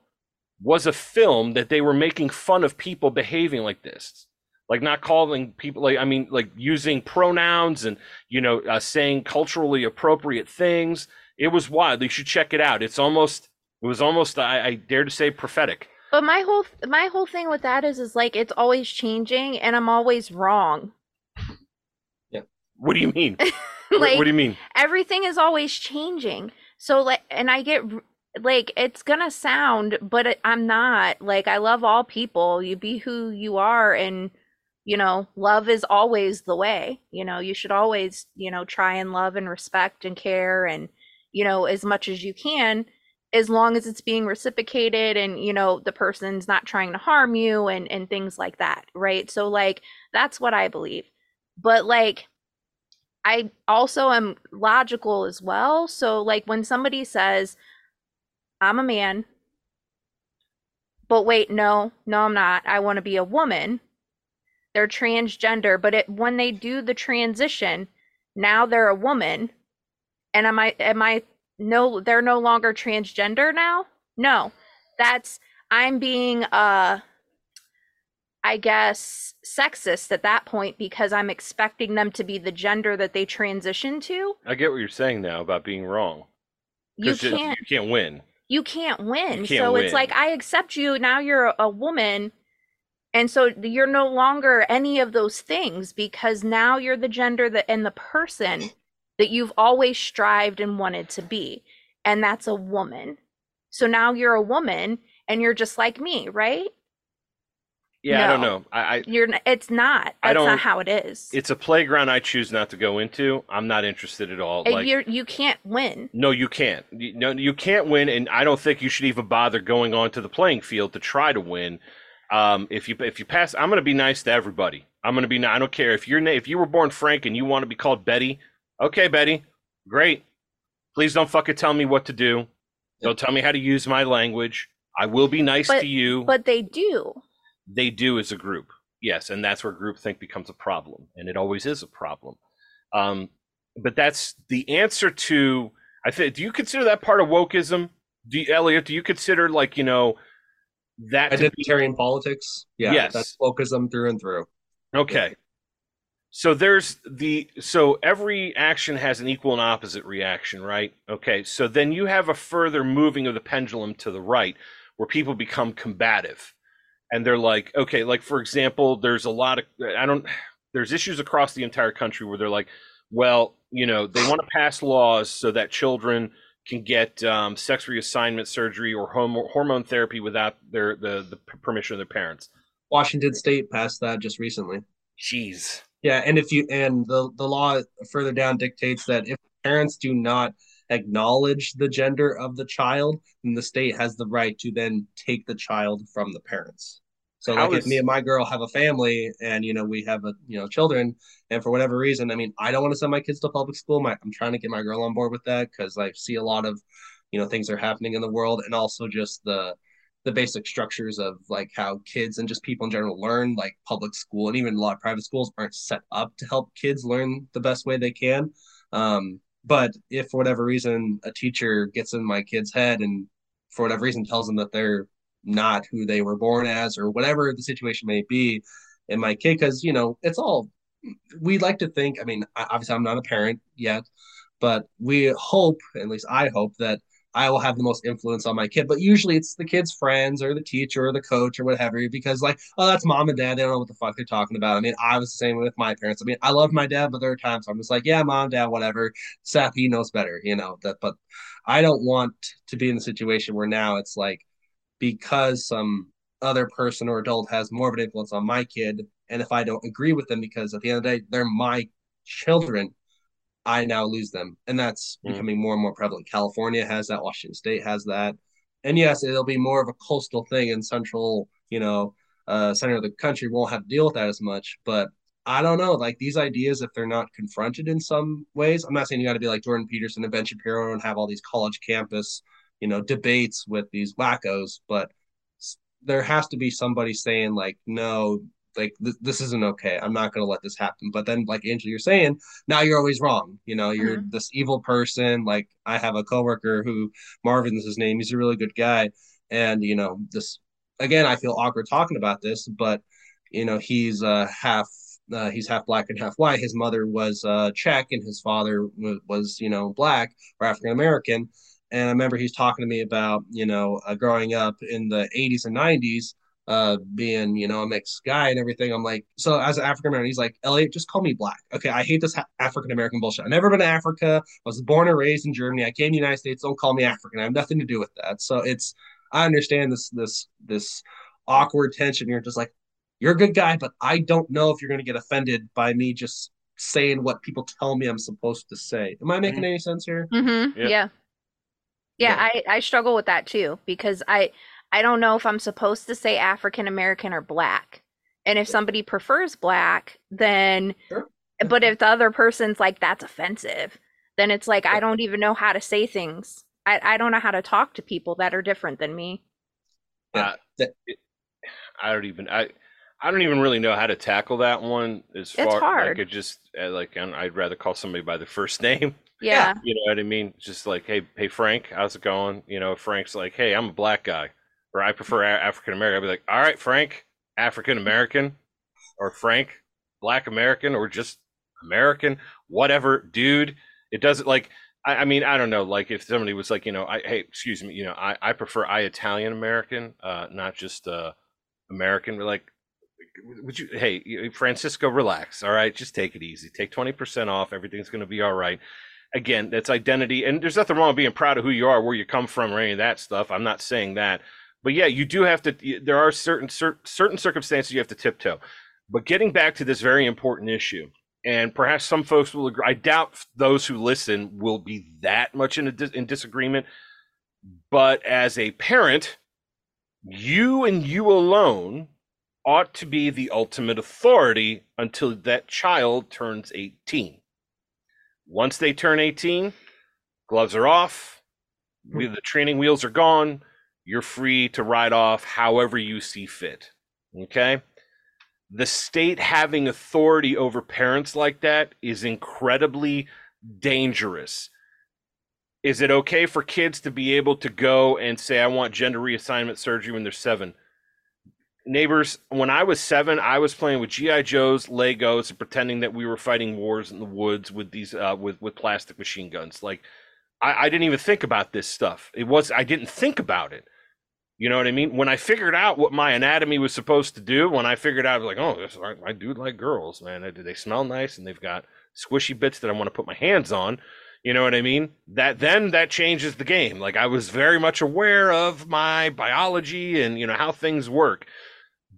was a film that they were making fun of people behaving like this. Like not calling people like i mean like using pronouns and you know uh, saying culturally appropriate things. It was wild. You should check it out. It's almost it was almost i, I dare to say prophetic. But my whole my whole thing with that is is like it's always changing and i'm always wrong. Yeah. What do you mean? Like what, what do you mean? everything is always changing. So like and i get like it's gonna sound but i'm not like i love all people you be who you are and you know, love is always the way. You know, you should always, you know, try and love and respect and care and, you know, as much as you can, as long as it's being reciprocated and, you know, the person's not trying to harm you and and things like that, right? So like that's what I believe. But like I also am logical as well. So like when somebody says, I'm a man, but wait, no, no, I'm not. I want to be a woman they're transgender, but it when they do the transition, now they're a woman. And am I am I no they're no longer transgender now? No. That's I'm being uh I guess sexist at that point because I'm expecting them to be the gender that they transition to. I get what you're saying now about being wrong. You can't you can't win. You can't win. You can't so win. it's like I accept you now you're a, a woman and so you're no longer any of those things because now you're the gender that and the person that you've always strived and wanted to be. And that's a woman. So now you're a woman and you're just like me, right? Yeah, I don't know. I, I You're it's not. I That's not don't- how it is. it's a playground I choose not to go into. I'm not interested at all. Like you're you can't win. No, you can't. You, no, you can't win, and I don't think you should even bother going onto the playing field to try to win. Um, if you if you pass, I'm going to be nice to everybody. I'm to be. I don't care if you're if you were born Frank and you want to be called Betty. Okay, Betty, great. Please don't fucking tell me what to do. Don't tell me how to use my language. I will be nice But- to you. But they do. They do as a group, yes, and that's where groupthink becomes a problem, and it always is a problem. Um, but that's the answer to. I think. Do you consider that part of wokeism? Do you, Elliott? Do you consider like you know that to be Identitarian politics. Yeah, Yes. that's wokeism through and through. okay? So there's the so every action has an equal and opposite reaction, right? Okay, so then you have a further moving of the pendulum to the right, where people become combative, and they're like, okay, like for example, there's a lot of I don't there's issues across the entire country where they're like, well, you know, they want to pass laws so that children can get um, sex reassignment surgery or homo- hormone therapy without their the, the permission of their parents. Washington State passed that just recently. Jeez. Yeah, and if you and the the law further down dictates that if parents do not acknowledge the gender of the child, then the state has the right to then take the child from the parents. So How like if me and my girl have a family and you know we have a you know children and for whatever reason, I mean I don't want to send my kids to public school. My I'm trying to get my girl on board with that because I see a lot of you know things are happening in the world and also just the the basic structures of like how kids and just people in general learn like public school and even a lot of private schools aren't set up to help kids learn the best way they can um, but if for whatever reason a teacher gets in my kid's head and for whatever reason tells them that they're not who they were born as or whatever the situation may be and my kid because you know it's all we like to think i mean obviously i'm not a parent yet but we hope, at least I hope, that I will have the most influence on my kid. But usually it's the kid's friends or the teacher or the coach or whatever, because like, oh, that's mom and dad. They don't know what the fuck they're talking about. I mean, I was the same with my parents. I mean, I love my dad, but there are times I'm just like, yeah, mom, dad, whatever. Seth, he knows better, you know. That, but I don't want to be in the situation where now it's like because some other person or adult has more of an influence on my kid, and if I don't agree with them, because at the end of the day, they're my children, I now lose them. And that's mm. becoming more and more prevalent. California has that, Washington State has that. And yes, it'll be more of a coastal thing in central, you know, uh, center of the country won't have to deal with that as much. But I don't know, like these ideas, if they're not confronted in some ways, I'm not saying you got to be like Jordan Peterson and Ben Shapiro and have all these college campus, you know, debates with these wackos, but there has to be somebody saying like, no, like th- this isn't okay. I'm not going to let this happen. But then, like Angel, you're saying now you're always wrong. You know, you're mm-hmm. this evil person. Like I have a coworker who Marvin's his name. He's a really good guy, and you know this again. I feel awkward talking about this, but you know he's uh, half. Uh, he's half black and half white. His mother was uh, Czech, and his father was, was you know, black or African American. And I remember he's talking to me about, you know, uh, growing up in the 80s and 90s, uh, being, you know, a mixed guy and everything. I'm like, so as an African American, he's like, Elliott, just call me black. Okay, I hate this ha- African American bullshit. I've never been to Africa. I was born and raised in Germany. I came to the United States. Don't call me African. I have nothing to do with that. So it's, I understand this, this, this awkward tension. You're just like, you're a good guy, but I don't know if you're going to get offended by me just saying what people tell me I'm supposed to say. Am I making mm-hmm. any sense here? Mm-hmm. Yeah. yeah. Yeah, I, I struggle with that too because I I don't know if I'm supposed to say African American or black. And if somebody prefers black, then sure. but if the other person's like that's offensive, then it's like I don't even know how to say things. I, I don't know how to talk to people that are different than me. Uh, I don't even I I don't even really know how to tackle that one as far it's hard. like it just uh, like I'd rather call somebody by the first name. Yeah. You know what I mean? Just like, hey, hey Frank, how's it going? You know, Frank's like, hey, I'm a black guy or I prefer African American, I'd be like, all right, Frank, African American, or Frank, Black American, or just American, whatever, dude. It doesn't like. I, I, mean, I don't know. Like, if somebody was like, you know, I hey, excuse me, you know, I, I prefer I Italian American, uh, not just uh, American. But like, would you? Hey, Francisco, relax. All right, just take it easy. Take twenty percent off. Everything's going to be all right again, that's identity. And there's nothing wrong with being proud of who you are, where you come from, or any of that stuff. I'm not saying that but yeah, you do have to. There are certain certain circumstances you have to tiptoe. But getting back to this very important issue, and perhaps some folks will agree. I doubt those who listen will be that much in a, in disagreement. But as a parent, you and you alone ought to be the ultimate authority until that child turns 18. Once they turn 18, gloves are off, hmm. we, the training wheels are gone you're free to ride off however you see fit. Okay? The state having authority over parents like that is incredibly dangerous. Is it okay for kids to be able to go and say, I want gender reassignment surgery when they're seven? Neighbors, when I was seven, I was playing with GI Joes, Legos, and pretending that we were fighting wars in the woods with these uh, with with plastic machine guns. Like, I, I didn't even think about this stuff. It was I didn't think about it. You know what I mean? When I figured out what my anatomy was supposed to do, when I figured out, like, oh, this, I, I do like girls, man. They, they smell nice and they've got squishy bits that I want to put my hands on. You know what I mean? That then that changes the game. Like I was very much aware of my biology and you know how things work.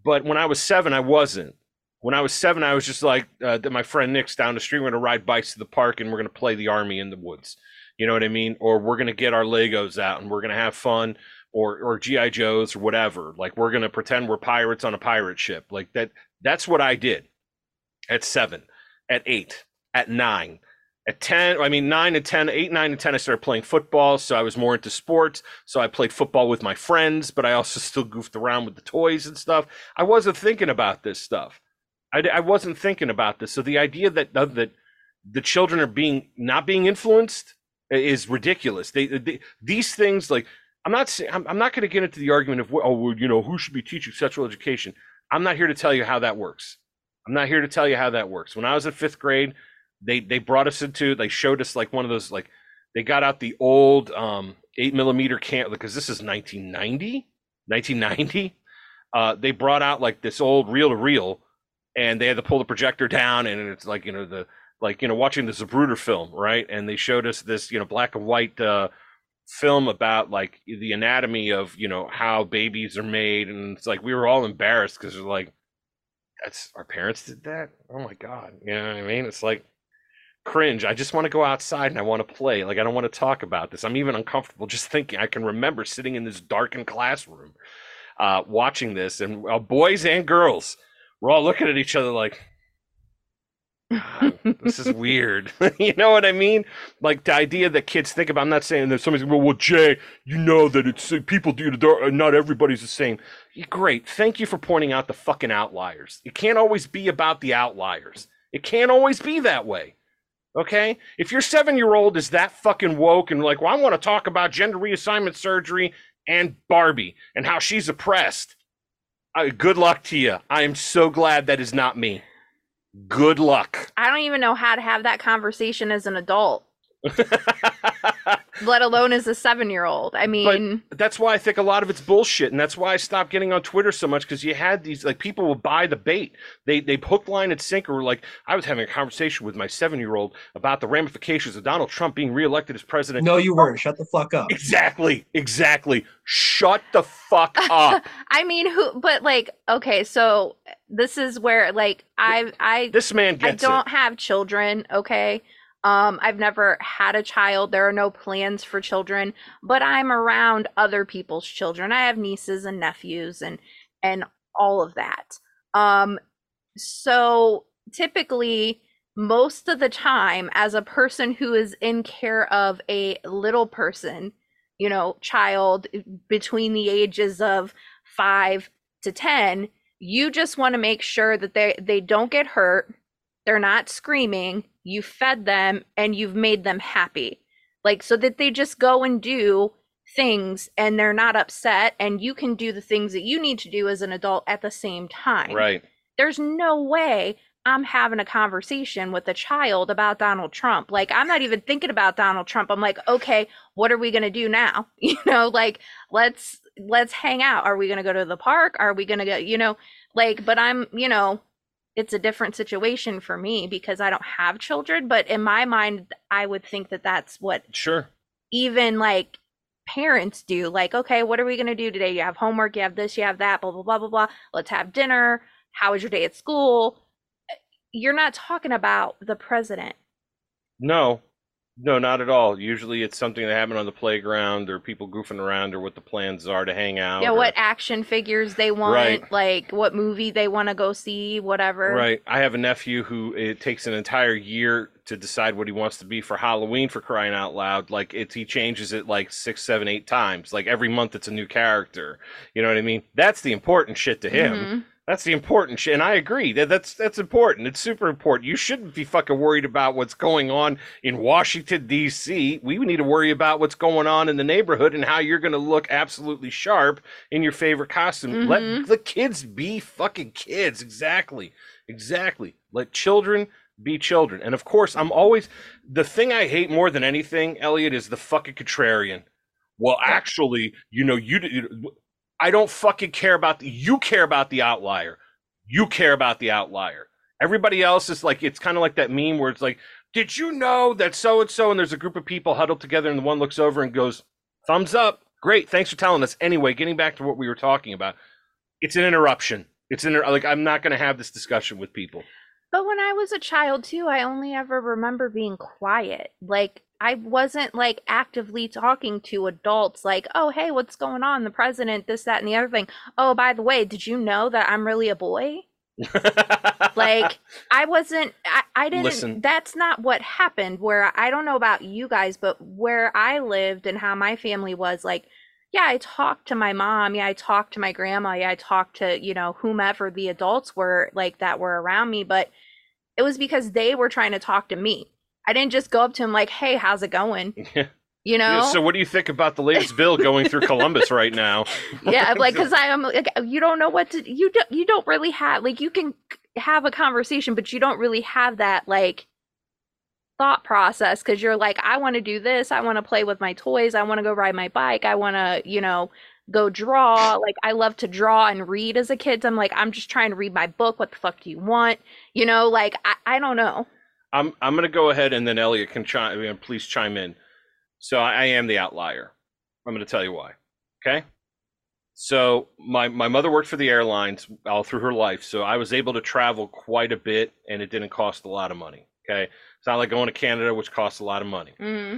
But when I was seven, I wasn't. When I was seven, I was just like uh, my friend Nick's down the street. We're gonna ride bikes to the park and we're gonna play the army in the woods. You know what I mean? Or we're gonna get our Legos out and we're gonna have fun or or GI Joes or whatever. Like we're gonna pretend we're pirates on a pirate ship. Like that. That's what I did at seven, at eight, at nine, at 10 i mean 9 and 10 8 9 to 10 i started playing football so i was more into sports so i played football with my friends but i also still goofed around with the toys and stuff i wasn't thinking about this stuff i, I wasn't thinking about this so the idea that that the children are being not being influenced is ridiculous they, they these things like I'm not saying I'm, I'm not going to get into the argument of oh well, you know who should be teaching sexual education. I'm not here to tell you how that works. I'm not here to tell you how that works. When I was in fifth grade, they they brought us into they showed us like one of those like they got out the old um eight millimeter cam because this is 1990 1990 uh they brought out like this old reel to reel and they had to pull the projector down and it's like you know the like you know watching the Zapruder film right? And they showed us this you know black and white uh film about like the anatomy of you know how babies are made and it's like we were all embarrassed because like that's our parents did that? Oh my god. You know what i mean? It's like cringe i just want to go outside and i want to play like i don't want to talk about this i'm even uncomfortable just thinking i can remember sitting in this darkened classroom uh, watching this and uh, boys and girls we're all looking at each other like this is weird. you know what I mean? Like the idea that kids think about. I'm not saying that somebody's well, well, Jay, you know that it's uh, people do. The not everybody's the same. Great. Thank you for pointing out the fucking outliers. It can't always be about the outliers. It can't always be that way. Okay? If your seven year old is that fucking woke and like, well, I want to talk about gender reassignment surgery and Barbie and how she's oppressed, uh, good luck to you. I am so glad that is not me. Good luck. I don't even know how to have that conversation as an adult. let alone as a seven year old. I mean, but that's why I think a lot of it's bullshit, and that's why I stopped getting on Twitter so much because you had these like people will buy the bait. They they hook, line, and sinker. Like I was having a conversation with my seven year old about the ramifications of Donald Trump being reelected as president. No, you weren't. Shut the fuck up. Exactly, exactly. Shut the fuck up. I mean, who? But like, okay, so this is where like I I this man I don't it. have children. Okay. Um, I've never had a child. There are no plans for children, but I'm around other people's children. I have nieces and nephews and and all of that. Um, so typically most of the time as a person who is in care of a little person, you know, child between the ages of 5 to 10, you just want to make sure that they they don't get hurt, they're not screaming, you fed them and you've made them happy. Like so that they just go and do things and they're not upset and you can do the things that you need to do as an adult at the same time. Right. There's no way i'm having a conversation with a child about donald trump. Like i'm not even thinking about donald trump. I'm like okay what are we going to do now? You know like let's let's hang out. Are we going to go to the park? Are we going to go you know like but i'm you know it's a different situation for me because I don't have children, but in my mind I would think that that's what Sure. even like parents do. Like, okay, what are we going to do today? You have homework, you have this, you have that, blah blah blah blah blah. Let's have dinner. How was your day at school? You're not talking about the president. No, no, not at all. Usually it's something that happened on the playground or people goofing around or what the plans are to hang out. Yeah, or... what action figures they want, right. like what movie they want to go see, whatever. Right. I have a nephew who it takes an entire year to decide what he wants to be for Halloween for crying out loud. Like it's he changes it like six, seven, eight times. Like every month it's a new character. You know what I mean? That's the important shit to him. Mm-hmm. That's the important shit, and I agree that that's that's important. It's super important. You shouldn't be fucking worried about what's going on in Washington D.C. We need to worry about what's going on in the neighborhood and how you're going to look absolutely sharp in your favorite costume. Mm-hmm. Let the kids be fucking kids. Exactly, exactly. Let children be children. And of course, I'm always the thing I hate more than anything, Elliott, is the fucking contrarian. Well, actually, you know, you I don't fucking care about the, you care about the outlier. You care about the outlier. Everybody else is like, it's kind of like that meme where it's like, did you know that so and so? And there's a group of people huddled together, and the one looks over and goes, thumbs up. Great. Thanks for telling us. Anyway, getting back to what we were talking about, it's an interruption. It's inter- like, I'm not going to have this discussion with people. But when I was a child too, I only ever remember being quiet. Like I wasn't like actively talking to adults like, "Oh, hey, what's going on? The president, this that and the other thing. Oh, by the way, did you know that I'm really a boy?" like I wasn't I, I didn't Listen. that's not what happened where I don't know about you guys, but where I lived and how my family was like yeah, I talked to my mom. Yeah, I talked to my grandma. Yeah, I talked to, you know, whomever the adults were like that were around me. But it was because they were trying to talk to me. I didn't just go up to him like, "Hey, how's it going?" You know. Yeah, so, what do you think about the latest bill going through Columbus right now? yeah, like because I am like, you don't know what to you don't you don't really have like you can have a conversation, but you don't really have that like thought process because you're like, I want to do this. I want to play with my toys. I want to go ride my bike. I want to, you know, go draw. Like, I love to draw and read as a kid. So I'm like, I'm just trying to read my book. What the fuck do you want? You know, like, I, I don't know. I'm I'm gonna go ahead and then Elliott can chime. Please chime in. So I, I am the outlier. I'm gonna tell you why. Okay. So my my mother worked for the airlines all through her life, so I was able to travel quite a bit, and it didn't cost a lot of money. Okay, it's not like going to Canada, which costs a lot of money. Mm-hmm.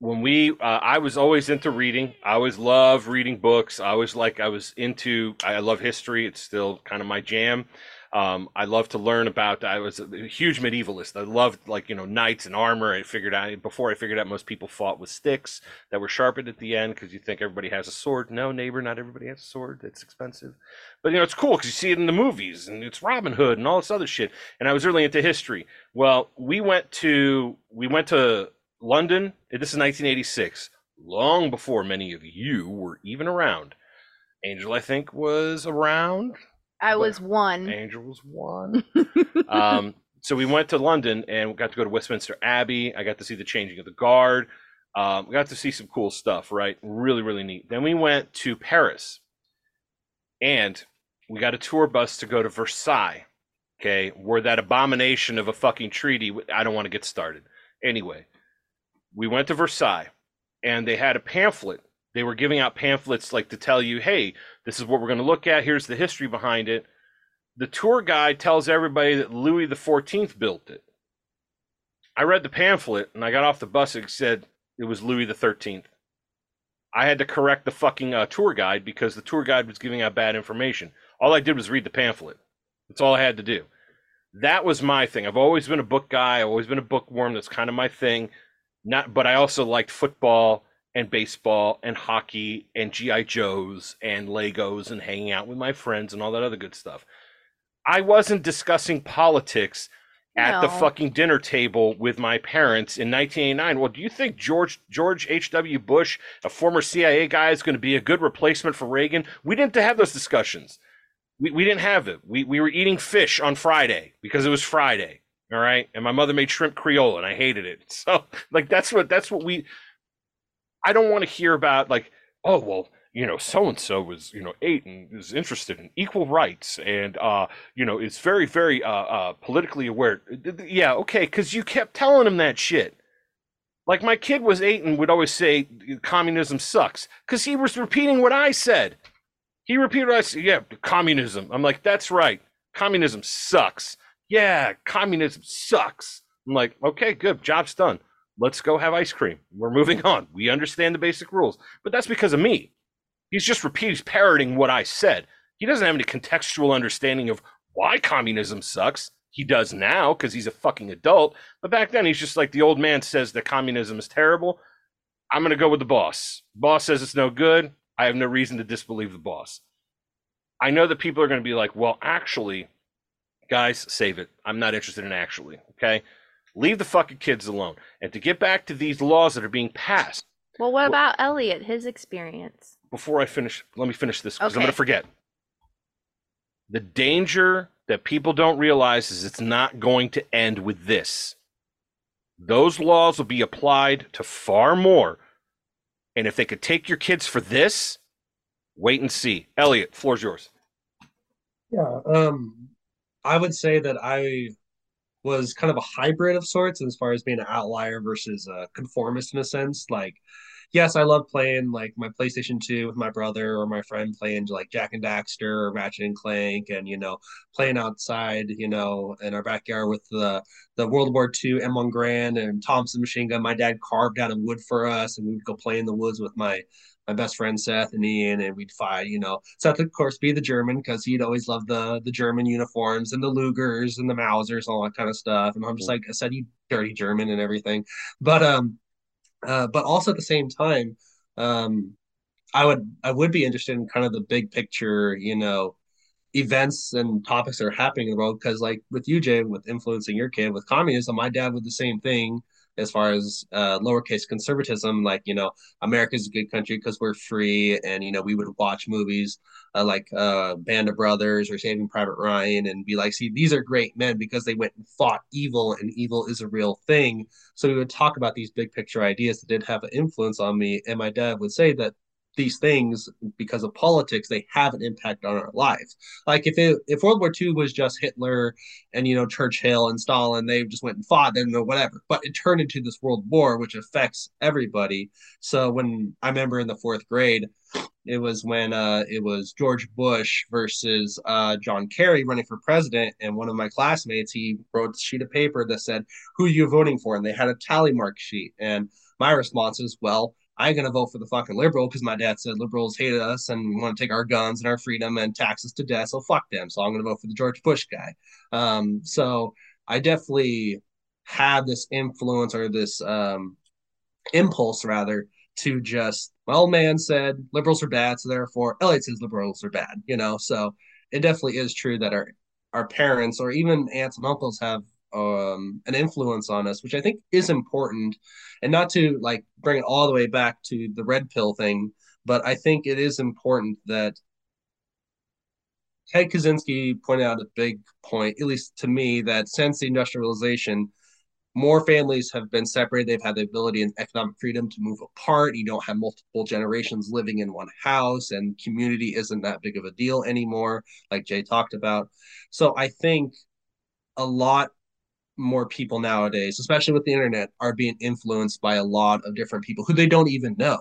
When we, uh, I was always into reading. I always loved reading books. I always like I was into. I love history. It's still kind of my jam. Um, I love to learn about. I was a huge medievalist. I loved like you know knights and armor. I figured out before I figured out most people fought with sticks that were sharpened at the end because you think everybody has a sword. No, neighbor, not everybody has a sword. It's expensive, but you know it's cool because you see it in the movies and it's Robin Hood and all this other shit. And I was really into history. Well, we went to we went to London. This is 1986, long before many of you were even around. Angel, I think, was around I was one. Angel was one. um, so we went to London and we got to go to Westminster Abbey. I got to see the changing of the guard. Um, we got to see some cool stuff, right? Really, really neat. Then we went to Paris and we got a tour bus to go to Versailles, okay, where that abomination of a fucking treaty, I don't want to get started. Anyway, we went to Versailles and they had a pamphlet they were giving out pamphlets like to tell you, hey, this is what we're going to look at. Here's the history behind it. The tour guide tells everybody that Louis the Fourteenth built it. I read the pamphlet and I got off the bus and said it was Louis the Thirteenth. I had to correct the fucking uh, tour guide because the tour guide was giving out bad information. All I did was read the pamphlet. That's all I had to do. That was my thing. I've always been a book guy. I've always been a bookworm. That's kind of my thing. Not, but I also liked football and baseball and hockey and GI Joes and Legos and hanging out with my friends and all that other good stuff. I wasn't discussing politics at no. the fucking dinner table with my parents in 1989. Well, do you think George George H.W. Bush, a former CIA guy, is going to be a good replacement for Reagan? We didn't have those discussions. We, we didn't have it. We, we were eating fish on Friday because it was Friday. All right. And my mother made shrimp creole and I hated it. So like that's what that's what we I don't want to hear about like, oh well, you know, so and so was, you know, eight and is interested in equal rights and, uh, you know, is very, very, uh, uh, politically aware. Yeah, okay, because you kept telling him that shit. Like my kid was eight and would always say communism sucks because he was repeating what I said. He repeated I said. Yeah, communism. I'm like, that's right. Communism sucks. Yeah, communism sucks. I'm like, okay, good. Job's done. Let's go have ice cream. We're moving on. We understand the basic rules. But that's because of me. He's just repeating, parroting what I said. He doesn't have any contextual understanding of why communism sucks. He does now because he's a fucking adult. But back then, he's just like the old man says that communism is terrible. I'm going to go with the boss. Boss says it's no good. I have no reason to disbelieve the boss. I know that people are going to be like, well, actually, guys, save it. I'm not interested in actually. Okay. Leave the fucking kids alone. And to get back to these laws that are being passed. Well, what about Elliott, his experience? Before I finish, let me finish this because okay. I'm going to forget. The danger that people don't realize is it's not going to end with this. Those laws will be applied to far more. And if they could take your kids for this, wait and see. Elliott, floor's yours. Yeah, um, I would say that I was kind of a hybrid of sorts as far as being an outlier versus a conformist in a sense. Like, yes, I love playing like my PlayStation 2 with my brother or my friend playing like Jak and Daxter or Ratchet and Clank and, you know, playing outside, you know, in our backyard with the, the World War II M1 Garand and Thompson machine gun. My dad carved out of wood for us and we'd go play in the woods with my my best friend Seth and Ian, and we'd fight. You know, Seth of course be the German because he'd always love the the German uniforms and the Lugers and the Mausers, and all that kind of stuff. And I'm just like I said, you dirty German and everything. But um, uh, but also at the same time, um, I would I would be interested in kind of the big picture, you know, events and topics that are happening in the world. Because like with you, Jay, with influencing your kid with communism, my dad would the same thing as far as uh, lowercase conservatism, like you know, America's a good country because we're free, and you know, we would watch movies uh, like uh, Band of Brothers or Saving Private Ryan, and be like, see, these are great men because they went and fought evil, and evil is a real thing. So we would talk about these big picture ideas that did have an influence on me, and my dad would say that these things because of politics they have an impact on our lives. Like if it if world war ii was just hitler and you know churchill and stalin they just went and fought or whatever. But it turned into this world war which affects everybody. So when i remember in the fourth grade it was when uh, it was George Bush versus uh, John Kerry running for president, and one of my classmates he wrote a sheet of paper that said, "Who are you voting for?" and they had a tally mark sheet, and my response is, "Well, I ain't gonna vote for the fucking liberal because my dad said liberals hate us and want to take our guns and our freedom and tax us to death. So fuck them. So I'm gonna vote for the George Bush guy. Um, so I definitely had this influence or this um, impulse rather to just well man said liberals are bad so therefore elliott says liberals are bad you know so it definitely is true that our our parents or even aunts and uncles have um, an influence on us, which I think is important. And not to like bring it all the way back to the red pill thing, but I think it is important that Ted Kaczynski pointed out a big point, at least to me, that since the industrialization, more families have been separated. They've had the ability and economic freedom to move apart. You don't have multiple generations living in one house, and community isn't that big of a deal anymore, like Jay talked about. So I think a lot more people nowadays, especially with the internet, are being influenced by a lot of different people who they don't even know.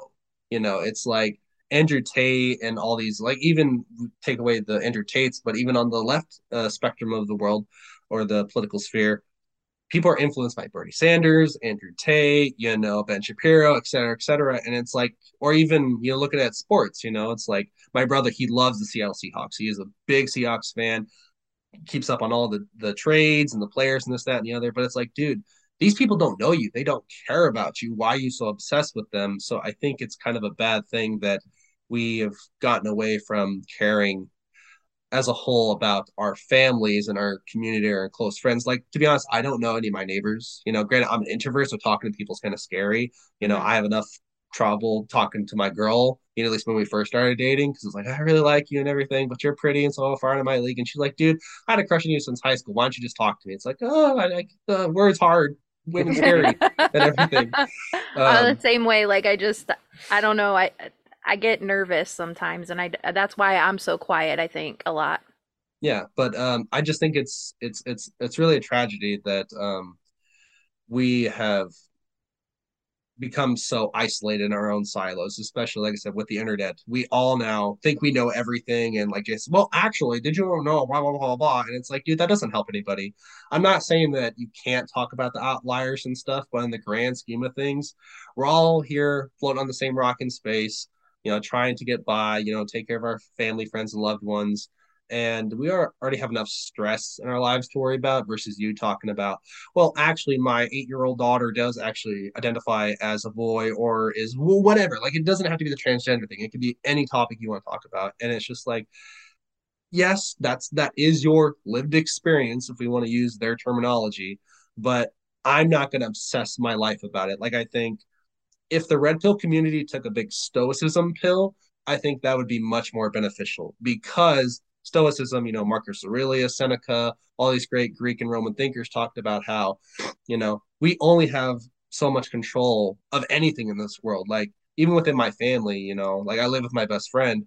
You know, it's like Andrew Tate and all these, like even take away the Andrew Tates, but even on the left uh, spectrum of the world or the political sphere, people are influenced by Bernie Sanders, Andrew Tate, you know, Ben Shapiro, et cetera, et cetera. And it's like, or even, you know, looking at sports, you know, it's like my brother, he loves the Seattle Seahawks. He is a big Seahawks fan keeps up on all the the trades and the players and this that and the other but it's like dude these people don't know you they don't care about you why are you so obsessed with them so i think it's kind of a bad thing that we have gotten away from caring as a whole about our families and our community or close friends. Like to be honest, I don't know any of my neighbors. You know, granted, I'm an introvert, so talking to people is kind of scary. You know. I have enough trouble talking to my girl, you know, at least when we first started dating, because it's like, I really like you and everything, but you're pretty and so far in my league. And she's like, dude, I had a crush on you since high school. Why don't you just talk to me? It's like, oh, I, I, the words hard, women scary, and everything. Um, uh, the same way, like I just, I don't know, I, I get nervous sometimes, and I that's why I'm so quiet. I think a lot. Yeah, but um, I just think it's it's it's it's really a tragedy that um, we have become so isolated in our own silos, especially like I said with the internet. We all now think we know everything and like just well, actually, did you know blah blah blah blah? And it's like, dude, that doesn't help anybody. I'm not saying that you can't talk about the outliers and stuff, but in the grand scheme of things, we're all here floating on the same rock in space, you know, trying to get by, you know, take care of our family, friends, and loved ones and we are already have enough stress in our lives to worry about versus you talking about well actually my eight year old daughter does actually identify as a boy or is whatever. Like it doesn't have to be the transgender thing. It could be any topic you want to talk about. And it's just like yes that's that is your lived experience if we want to use their terminology but i'm not going to obsess my life about it. Like i think if the red pill community took a big stoicism pill i think that would be much more beneficial because Stoicism, you know, Marcus Aurelius, Seneca, all these great Greek and Roman thinkers talked about how, you know, we only have so much control of anything in this world. Like even within my family, you know, like I live with my best friend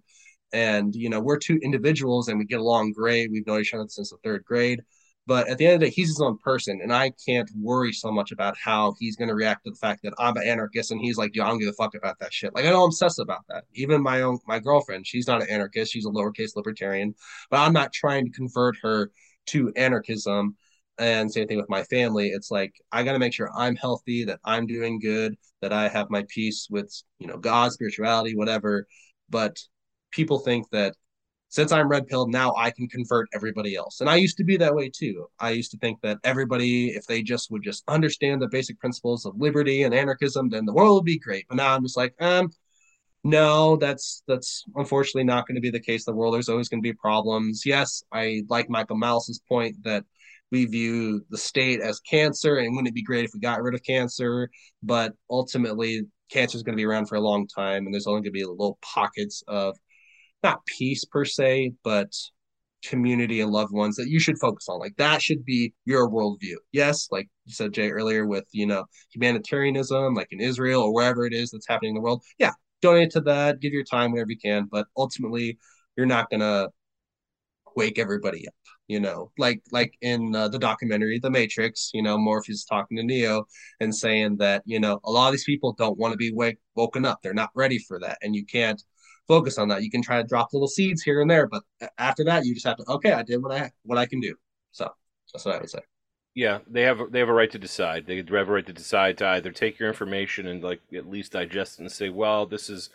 and, you know, we're two individuals and we get along great. We've known each other since the third grade. But at the end of the day, he's his own person, and I can't worry so much about how he's going to react to the fact that I'm an anarchist, and he's like, "Yo, I don't give a fuck about that shit." Like I don't obsess about that. Even my own my girlfriend, she's not an anarchist; she's a lowercase libertarian. But I'm not trying to convert her to anarchism. And same thing with my family. It's like I got to make sure I'm healthy, that I'm doing good, that I have my peace with you know God, spirituality, whatever. But people think that since I'm red pilled now, I can convert everybody else. And I used to be that way too. I used to think that everybody, if they just would just understand the basic principles of liberty and anarchism, then the world would be great. But now I'm just like, um, No, that's that's unfortunately not going to be the case. The world there's always going to be problems. Yes, I like Michael Malice's point that we view the state as cancer, and wouldn't it be great if we got rid of cancer? But ultimately, cancer is going to be around for a long time, and there's only going to be little pockets of not peace per se, but community and loved ones that you should focus on. Like that should be your worldview. Yes, like you said, Jay, earlier with, you know, humanitarianism, like in Israel or wherever it is that's happening in the world. Yeah, donate to that, give your time whenever you can. But ultimately, you're not going to wake everybody up. You know, like like in uh, the documentary The Matrix, you know, Morpheus talking to Neo and saying that you know a lot of these people don't want to be wake woken up. They're not ready for that, and you can't focus on that. You can try to drop little seeds here and there, but after that, you just have to okay, I did what I what I can do. So that's what I would say. Yeah, they have they have a right to decide. They have a right to decide to either take your information and like at least digest it and say, well, this is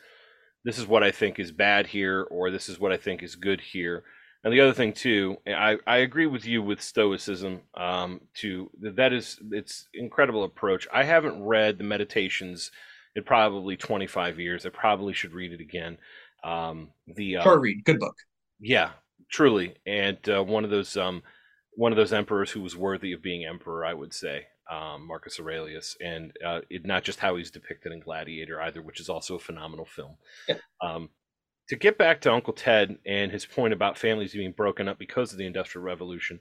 this is what I think is bad here, or this is what I think is good here. And the other thing too, I, I agree with you with stoicism. Um, to that is it's incredible approach. I haven't read the meditations in probably 25 years. I probably should read it again. Um, the um, short read, good book. Yeah, truly, and uh, one of those um, one of those emperors who was worthy of being emperor, I would say, um, Marcus Aurelius, and uh, it, not just how he's depicted in Gladiator either, which is also a phenomenal film. Yeah. Um, to get back to Uncle Ted and his point about families being broken up because of the Industrial Revolution,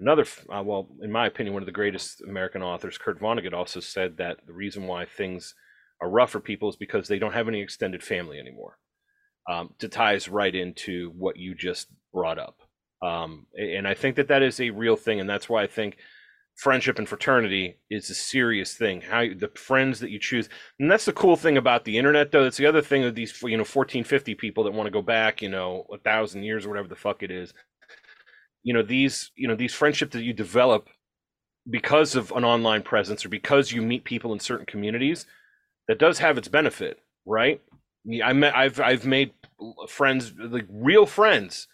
another, uh, well, in my opinion, one of the greatest American authors, Kurt Vonnegut, also said that the reason why things are rough for people is because they don't have any extended family anymore. Um, to ties right into what you just brought up. Um, and I think that that is a real thing, and that's why I think friendship and fraternity is a serious thing. How the friends that you choose, and that's the cool thing about the internet, though. It's the other thing of these, you know, fourteen fifty people that want to go back, you know, a thousand years or whatever the fuck it is. You know, these, you know, these friendships that you develop because of an online presence or because you meet people in certain communities that does have its benefit, right? I met, I've, I've made friends, like real friends,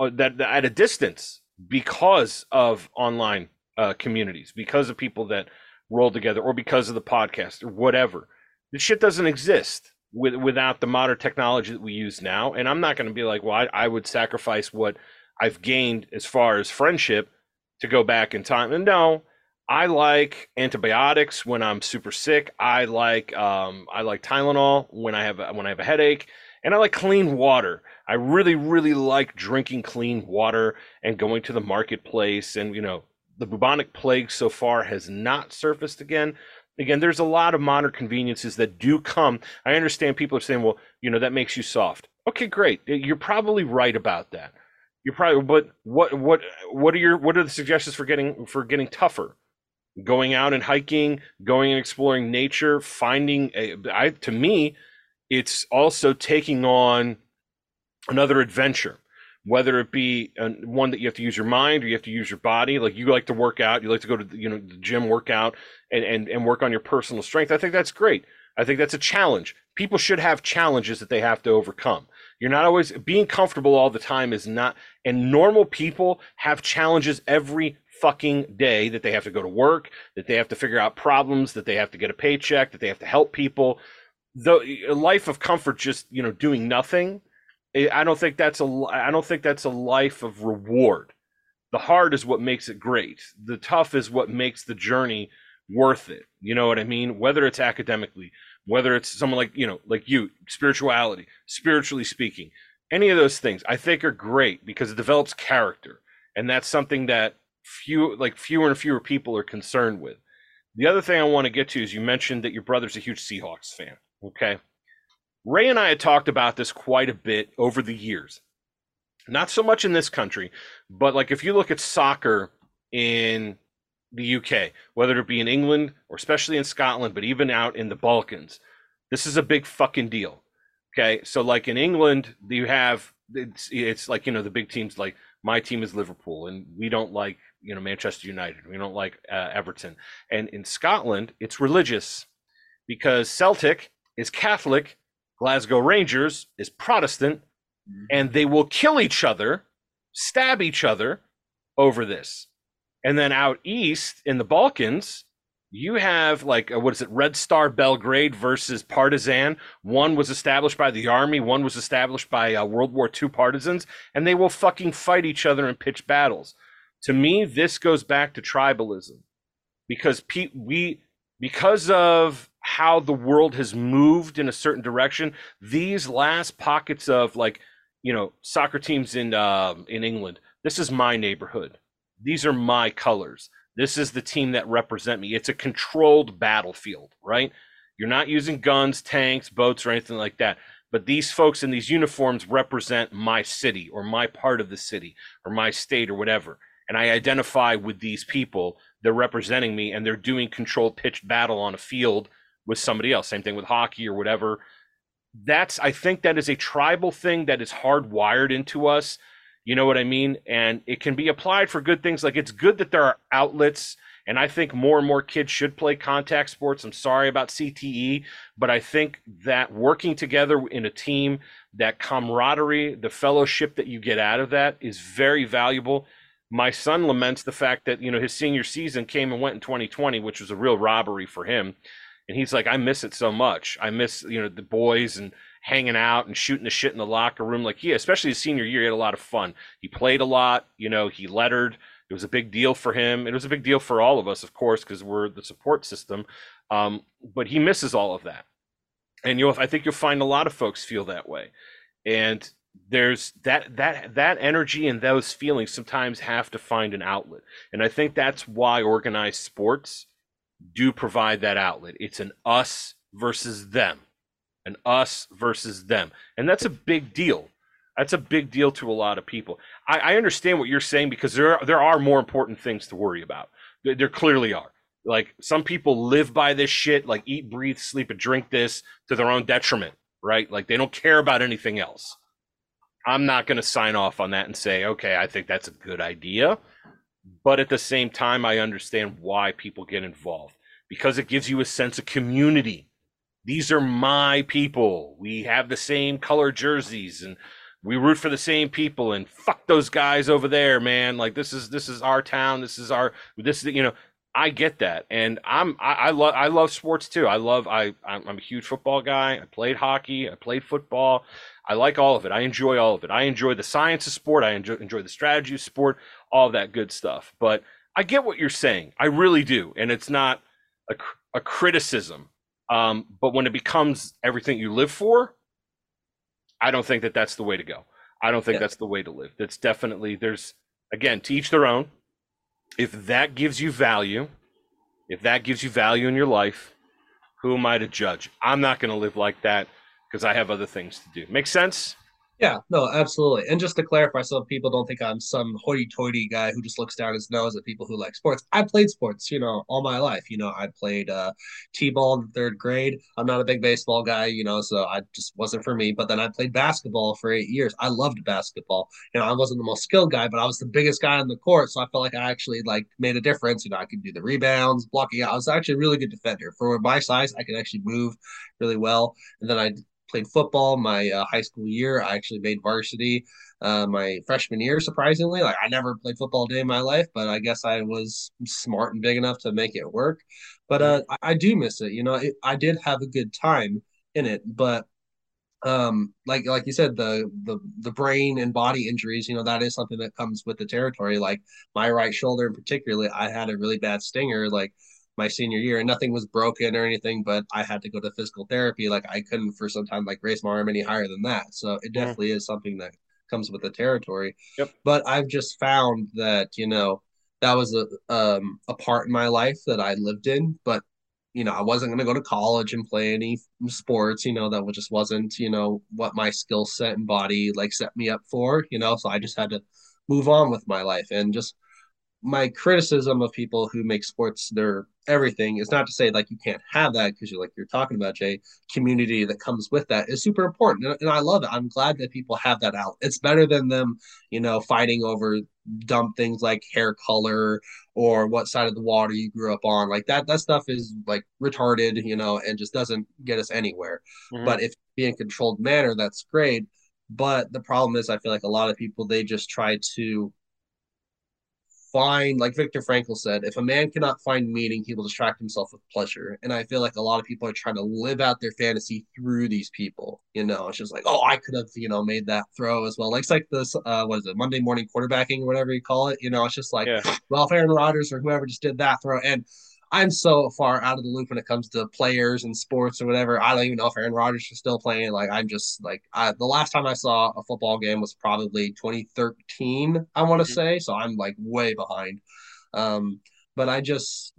uh, that, that at a distance because of online uh, communities, because of people that roll together, or because of the podcast, or whatever. This shit doesn't exist with, without the modern technology that we use now. And I'm not going to be like, well, I, I would sacrifice what I've gained as far as friendship to go back in time. And no, I like antibiotics when I'm super sick. I like um, I like Tylenol when I have when I have a headache, and I like clean water. I really really like drinking clean water and going to the marketplace. And you know, the bubonic plague so far has not surfaced again. Again, there's a lot of modern conveniences that do come. I understand people are saying, well, you know, that makes you soft. Okay, great. You're probably right about that. You're probably, but what what what are your what are the suggestions for getting for getting tougher? Going out and hiking, going and exploring nature, finding a, I, to me, it's also taking on another adventure, whether it be one that you have to use your mind or you have to use your body. Like you like to work out, you like to go to the, you know the gym, workout, and, and and work on your personal strength. I think that's great. I think that's a challenge. People should have challenges that they have to overcome. You're not always being comfortable all the time is not, and normal people have challenges every fucking day that they have to go to work, that they have to figure out problems, that they have to get a paycheck, that they have to help people. The a life of comfort, just you know, doing nothing. Eh, I don't think that's a. I don't think that's a life of reward. The hard is what makes it great. The tough is what makes the journey worth it. You know what I mean? Whether it's academically, whether it's someone like you know, like you, spirituality, spiritually speaking, any of those things, I think are great because it develops character, and that's something that few like fewer and fewer people are concerned with. The other thing I want to get to is you mentioned that your brother's a huge Seahawks fan. Okay. Ray and I had talked about this quite a bit over the years. Not so much in this country, but like if you look at soccer in the UK, whether it be in England or especially in Scotland, but even out in the Balkans, this is a big fucking deal. Okay. So like in England, you have it's, it's like, you know, the big teams like my team is Liverpool and we don't like you know Manchester United. We don't like uh, Everton. And in Scotland, it's religious because Celtic is Catholic, Glasgow Rangers is Protestant, mm-hmm. and they will kill each other, stab each other over this. And then out east in the Balkans, you have like uh, what is it red star belgrade versus Partizan one was established by the army one was established by uh, world war ii partisans and they will fucking fight each other and pitch battles. To me this goes back to tribalism because pe- we because of how the world has moved in a certain direction these last pockets of like you know soccer teams in uh, in england this is my neighborhood. These are my colors this is the team that represent me. It's a controlled battlefield, right? You're not using guns, tanks, boats, or anything like that. But these folks in these uniforms represent my city or my part of the city or my state or whatever. And I identify with these people. They're representing me and they're doing controlled pitched battle on a field with somebody else. Same thing with hockey or whatever. That's, I think that is a tribal thing that is hardwired into us you know what I mean? And it can be applied for good things. Like it's good that there are outlets. And I think more and more kids should play contact sports. I'm sorry about CTE, but I think that working together in a team, that camaraderie, the fellowship that you get out of that is very valuable. My son laments the fact that, you know, his senior season came and went in 2020, which was a real robbery for him. And he's like, I miss it so much. I miss, you know, the boys and hanging out and shooting the shit in the locker room. Like he, especially his senior year, he had a lot of fun. He played a lot. You know, he lettered. It was a big deal for him. It was a big deal for all of us, of course, because we're the support system. Um, but he misses all of that, and you, know, I think you'll find a lot of folks feel that way. And there's that that that energy and those feelings sometimes have to find an outlet, and I think that's why organized sports do provide that outlet. It's an us versus them an us versus them. And that's a big deal. That's a big deal to a lot of people. I, I understand what you're saying because there are, there are more important things to worry about. There, there clearly are. Like some people live by this shit, like eat, breathe, sleep, and drink this to their own detriment, right? Like they don't care about anything else. I'm not going to sign off on that and say, okay, I think that's a good idea. But at the same time, I understand why people get involved because it gives you a sense of community these are my people. We have the same color jerseys and we root for the same people and fuck those guys over there, man. Like this is this is our town. This is our this is you know I get that, and I'm I, I love I love sports too. I love I I'm, I'm a huge football guy. I played hockey. I played football. I like all of it. I enjoy all of it. I enjoy the science of sport. I enjoy enjoy the strategy of sport. All that good stuff. But I get what you're saying. I really do, and it's not a a criticism um, but when it becomes everything you live for, I don't think that that's the way to go. I don't think yeah. that's the way to live. That's definitely there's again to each their own. If that gives you value, if that gives you value in your life, who am I to judge? I'm not going to live like that because I have other things to do. Make sense? Yeah, no, absolutely. And just to clarify, so people don't think I'm some hoity-toity guy who just looks down his nose at people who like sports. I played sports, you know, all my life. You know, I played uh, t-ball in third grade. I'm not a big baseball guy, you know, so I just wasn't for me. But then I played basketball for eight years. I loved basketball. You know, I wasn't the most skilled guy, but I was the biggest guy on the court, so I felt like I actually like made a difference. You know, I could do the rebounds, blocking. out. I was actually a really good defender for my size. I could actually move really well. And then I played football my uh, high school year. I actually made varsity uh, my freshman year. Surprisingly, like I never played football day in my life, but I guess I was smart and big enough to make it work. But uh, I, I do miss it. You know, it, I did have a good time in it, but um like like you said the the the brain and body injuries you know that is something that comes with the territory like my right shoulder in particularly i had a really bad stinger like my senior year and nothing was broken or anything, but I had to go to physical therapy. Like I couldn't for some time like raise my arm any higher than that. So it definitely yeah. is something that comes with the territory. Yep. But I've just found that, you know, that was a um a part in my life that I lived in, but you know, I wasn't going to go to college and play any sports, you know, that just wasn't, you know, what my skill set and body like set me up for, you know, so I just had to move on with my life and just my criticism of people who make sports their everything is not to say like you can't have that because you're like you're talking about Jay community that comes with that is super important and, and, I love it. I'm glad that people have that out. It's better than them, you know, fighting over dumb things like hair color or what side of the water you grew up on. Like that that stuff is like retarded, you know, and just doesn't get us anywhere. Mm-hmm. But if be in controlled manner, that's great. But the problem is I feel like a lot of people they just try to find, like Viktor Frankl said, if a man cannot find meaning, he will distract himself with pleasure. And I feel like a lot of people are trying to live out their fantasy through these people. You know, it's just like, oh, I could have, you know, made that throw as well. Like it's like this, uh, what is it, Monday morning quarterbacking or whatever you call it. You know, it's just like, yeah. well, if Aaron Rodgers or whoever just did that throw, and I'm so far out of the loop when it comes to players and sports or whatever. I don't even know if Aaron Rodgers is still playing. Like I'm just like I, the last time I saw a football game was probably 2013. I want to mm-hmm. say so. I'm like way behind. Um, but I just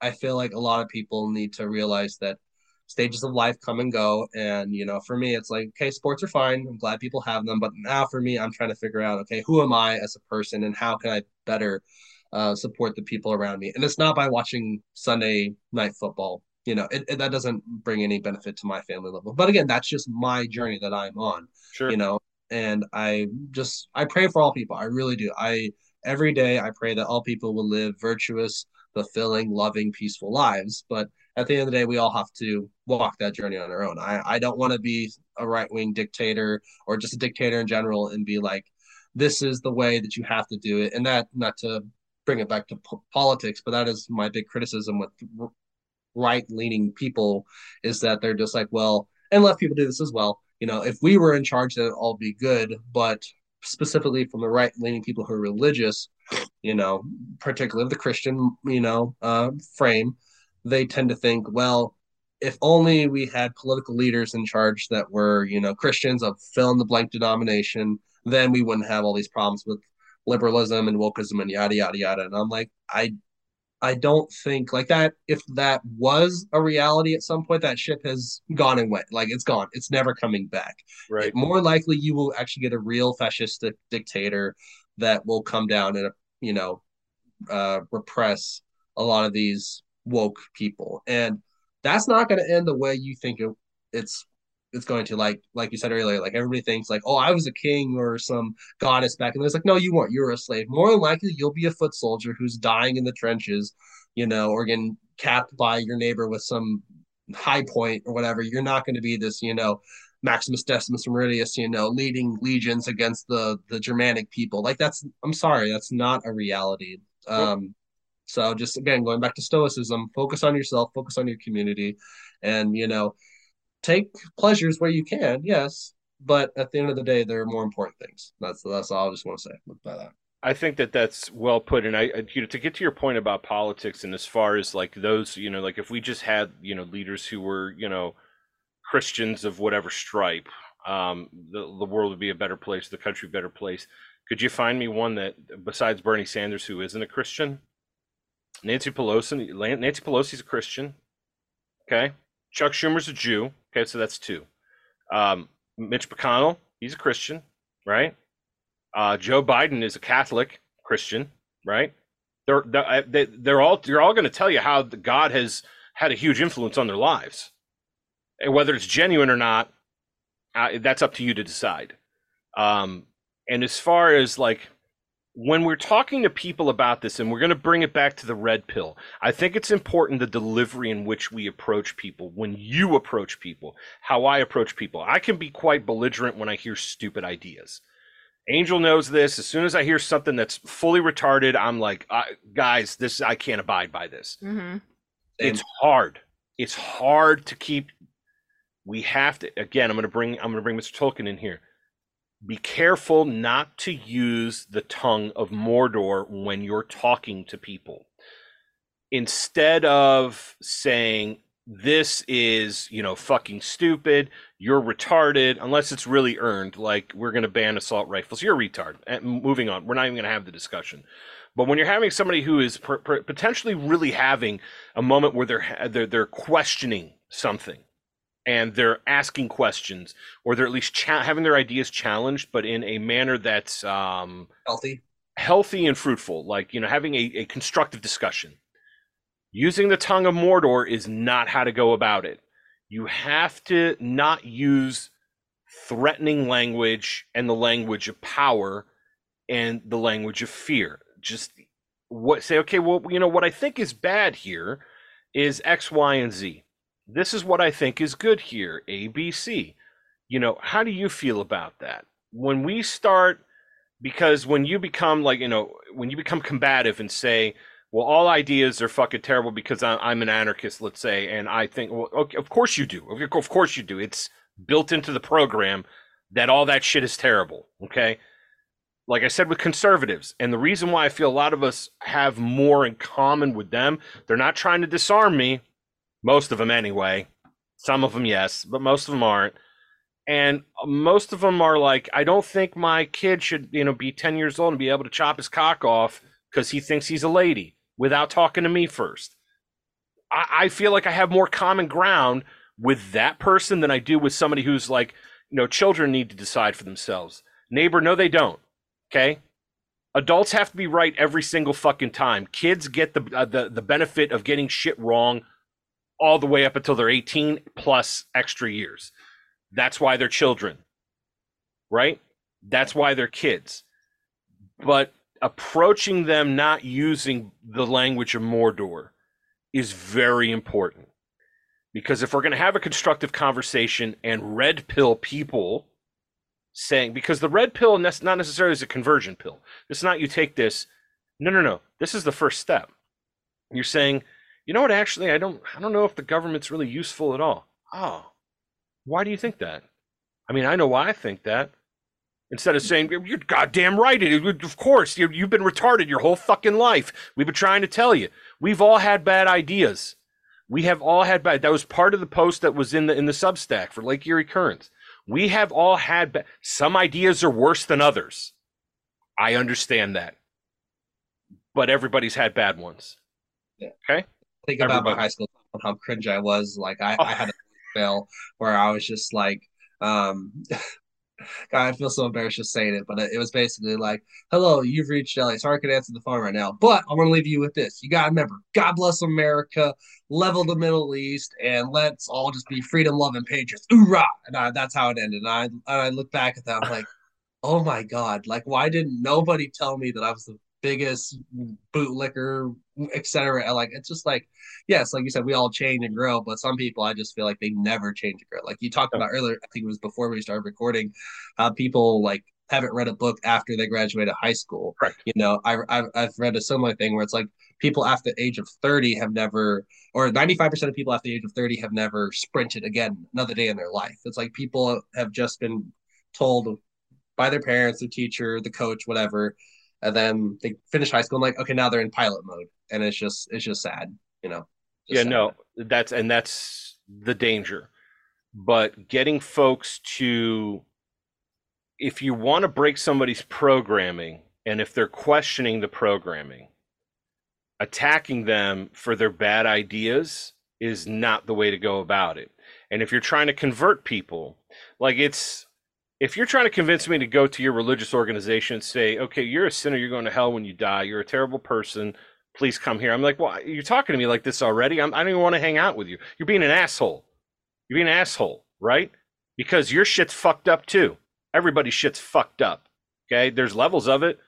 I feel like a lot of people need to realize that stages of life come and go and you know for me it's like okay sports are fine i'm glad people have them but now for me i'm trying to figure out okay who am i as a person and how can i better uh, support the people around me. And it's not by watching Sunday night football. You know, it, it, that doesn't bring any benefit to my family level. But again, that's just my journey that I'm on. Sure. You know, and I just I pray for all people. I really do. I every day I pray that all people will live virtuous, fulfilling, loving, peaceful lives. But at the end of the day, we all have to walk that journey on our own. I, I don't want to be a right wing dictator or just a dictator in general and be like, this is the way that you have to do it. And that, not to bring it back to politics, but that is my big criticism with right leaning people is that they're just like, well, and left people do this as well. You know, if we were in charge, then it'd all be good. But specifically from the right leaning people who are religious, you know, particularly the Christian, you know, uh, frame, they tend to think, well, if only we had political leaders in charge that were, you know, Christians of fill in the blank denomination, then we wouldn't have all these problems with liberalism and wokeism and yada yada yada. And I'm like, I I don't think like that. If that was a reality at some point, that ship has gone and went. Like it's gone. It's never coming back. Right. More likely, you will actually get a real fascistic dictator that will come down and you know uh, repress a lot of these woke people, and that's not going to end the way you think it, it's it's going to like like you said earlier like everybody thinks like oh i was a king or some goddess back and it's like no you weren't. You were a slave. More than likely you'll be a foot soldier who's dying in the trenches you know or getting capped by your neighbor with some Hi-Point or whatever. You're not going to be this you know maximus decimus meridius you know leading legions against the the germanic people. Like that's i'm sorry that's not a reality. Um so just again going back to stoicism focus on yourself focus on your community and you know take pleasures where you can, yes, but at the end of the day, there are more important things. That's that's all I just want to say about that. I think that that's well put, and I, you know, to get to your point about politics, and as far as like those, you know, like if we just had, you know, leaders who were, you know, Christians of whatever stripe, um, the the world would be a better place, the country a better place. Could you find me one that besides Bernie Sanders who isn't a Christian? Nancy Pelosi, Nancy Pelosi's a Christian. Okay, Chuck Schumer's a Jew. Okay, so that's two. Um, Mitch McConnell, he's a Christian, right? Uh, Joe Biden is a Catholic Christian, right? They're they're, they're all they're all going to tell you how God has had a huge influence on their lives, and whether it's genuine or not, uh, that's up to you to decide. Um, and as far as like when we're talking to people about this, and we're going to bring it back to the red pill, I think it's important the delivery in which we approach people. When you approach people, how I approach people, I can be quite belligerent when I hear stupid ideas. Angel knows this. As soon as I hear something that's fully retarded, I'm like, guys, this I can't abide by this. Mm-hmm. It's hard. It's hard to keep. We have to. Again, I'm going to bring. I'm going to bring Mr. Tolkien in here be careful not to use the tongue of Mordor when you're talking to people. Instead of saying, this is, you know, fucking stupid, you're retarded, unless it's really earned, like we're going to ban assault rifles, you're a retard. And moving on, we're not even going to have the discussion. But when you're having somebody who is potentially really having a moment where they're, they're, they're questioning something, and they're asking questions or they're at least cha- having their ideas challenged but in a manner that's um, healthy. healthy and fruitful. Like you know having a, a constructive discussion. Using the tongue of mordor is not how to go about it. You have to not use threatening language and the language of power and the language of fear. Just what say okay well you know what i think is bad here is x y and z this is what I think is good here, ABC. You know, how do you feel about that? When we start because when you become like you know when you become combative and say well all ideas are fucking terrible because i'm, an anarchist let's say and i think well okay, of course you do of course you do it's built into the program that all that shit is terrible okay like i said with conservatives and the reason why i feel a lot of us have more in common with them they're not trying to disarm me most of them anyway. Some of them yes but most of them aren't. And most of them are like i don't think my kid should you know be 10 years old and be able to chop his cock off because he thinks he's a lady without talking to me first. I, I, feel like i have more common ground with that person than i do with somebody who's like you know children need to decide for themselves. Neighbor no they don't okay? Adults have to be right every single fucking time. Kids get the uh, the, the benefit of getting shit wrong all the way up until they're 18 plus extra years that's why they're children, right? That's why they're kids. But approaching them not using the language of Mordor is very important. Because if we're going to have a constructive conversation and red pill people saying, because the red pill not necessarily is a conversion pill. It's not you take this. No, no, no. This is the first step. You're saying, you know what? Actually, I don't. I don't know if the government's really useful at all. Oh, why do you think that? I mean, I know why I think that. Instead of saying, you're goddamn right. Of course, you've been retarded your whole fucking life. We've been trying to tell you. We've all had bad ideas. We have all had bad. That was part of the post that was in the in the Substack for Lake Erie Currents. We have all had bad. Some ideas are worse than others. I understand that, but everybody's had bad ones. Yeah. Okay. Think about Everybody. my high school how cringe I was. Like I, oh. I had a fail where I was just like, um, God, I feel so embarrassed just saying it, but it, was basically like, "Hello, you've reached Ellie. Sorry I could answer the phone right now, but I'm gonna leave you with this. You gotta remember, God bless America, level the Middle East, and let's all just be freedom loving patriots. Hoorah!" And I, that's how it ended. And I, and I look back at that, I'm like, "Oh my God! Like, why didn't nobody tell me that I was the biggest bootlicker, etc. Like it's just like, yes, like you said, we all change and grow, but some people I just feel like they never change and grow. Like you talked about earlier, I think it was before we started recording, uh, people like haven't read a book after they graduated high school. Right. You know, I, I've, I've read a similar thing where it's like people after the age of 30 have never, or 95% of people after the age of 30 have never sprinted again another day in their life. It's like people have just been told by their parents, the teacher, the coach, whatever, and then they finish high school and like okay now they're in pilot mode and it's just it's just sad you know? Yeah sad. no that's and that's the danger. But getting folks to if you want to break somebody's programming and if they're questioning the programming attacking them for their bad ideas is not the way to go about it. And if you're trying to convert people like it's if you're trying to convince me to go to your religious organization and say, okay, you're a sinner, you're going to hell when you die, you're a terrible person, please come here. I'm like, well, you're talking to me like this already. I'm, I do not even want to hang out with you. You're being an asshole. You're being an asshole, right? Because your shit's fucked up too. Everybody's shit's fucked up. Okay, there's levels of it,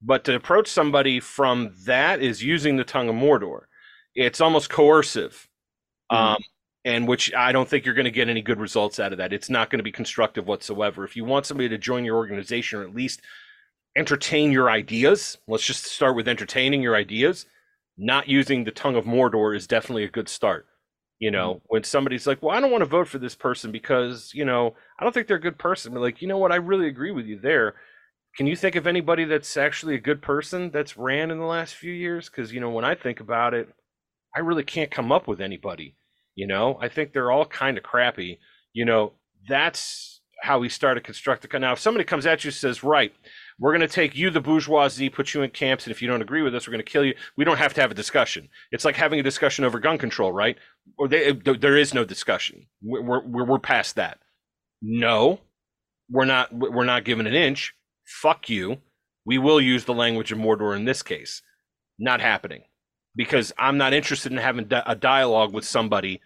but to approach somebody from that is using the tongue of Mordor. It's almost coercive. Mm-hmm. Um, and which I don't think you're going to get any good results out of that. It's not going to be constructive whatsoever. If you want somebody to join your organization or at least entertain your ideas, let's just start with entertaining your ideas. Not using the tongue of Mordor is definitely a good start. You know, mm-hmm. when somebody's like, "Well, I don't want to vote for this person because you know I don't think they're a good person," but like, you know what, I really agree with you there. Can you think of anybody that's actually a good person that's ran in the last few years? Because you know, when I think about it, I really can't come up with anybody you know, I think they're all kind of crappy. You know, that's how we start to construct the. Cut. Now, if somebody comes at you and says, right, we're going to take you, the bourgeoisie, put you in camps, and if you don't agree with us, we're going to kill you. We don't have to have a discussion. It's like having a discussion over gun control, right? Or they, uh, there is no discussion. We're, we're, we're past that. No, we're not. We're not giving an inch. Fuck you. We will use the language of Mordor in this case. Not happening because I'm not interested in having a dialogue with somebody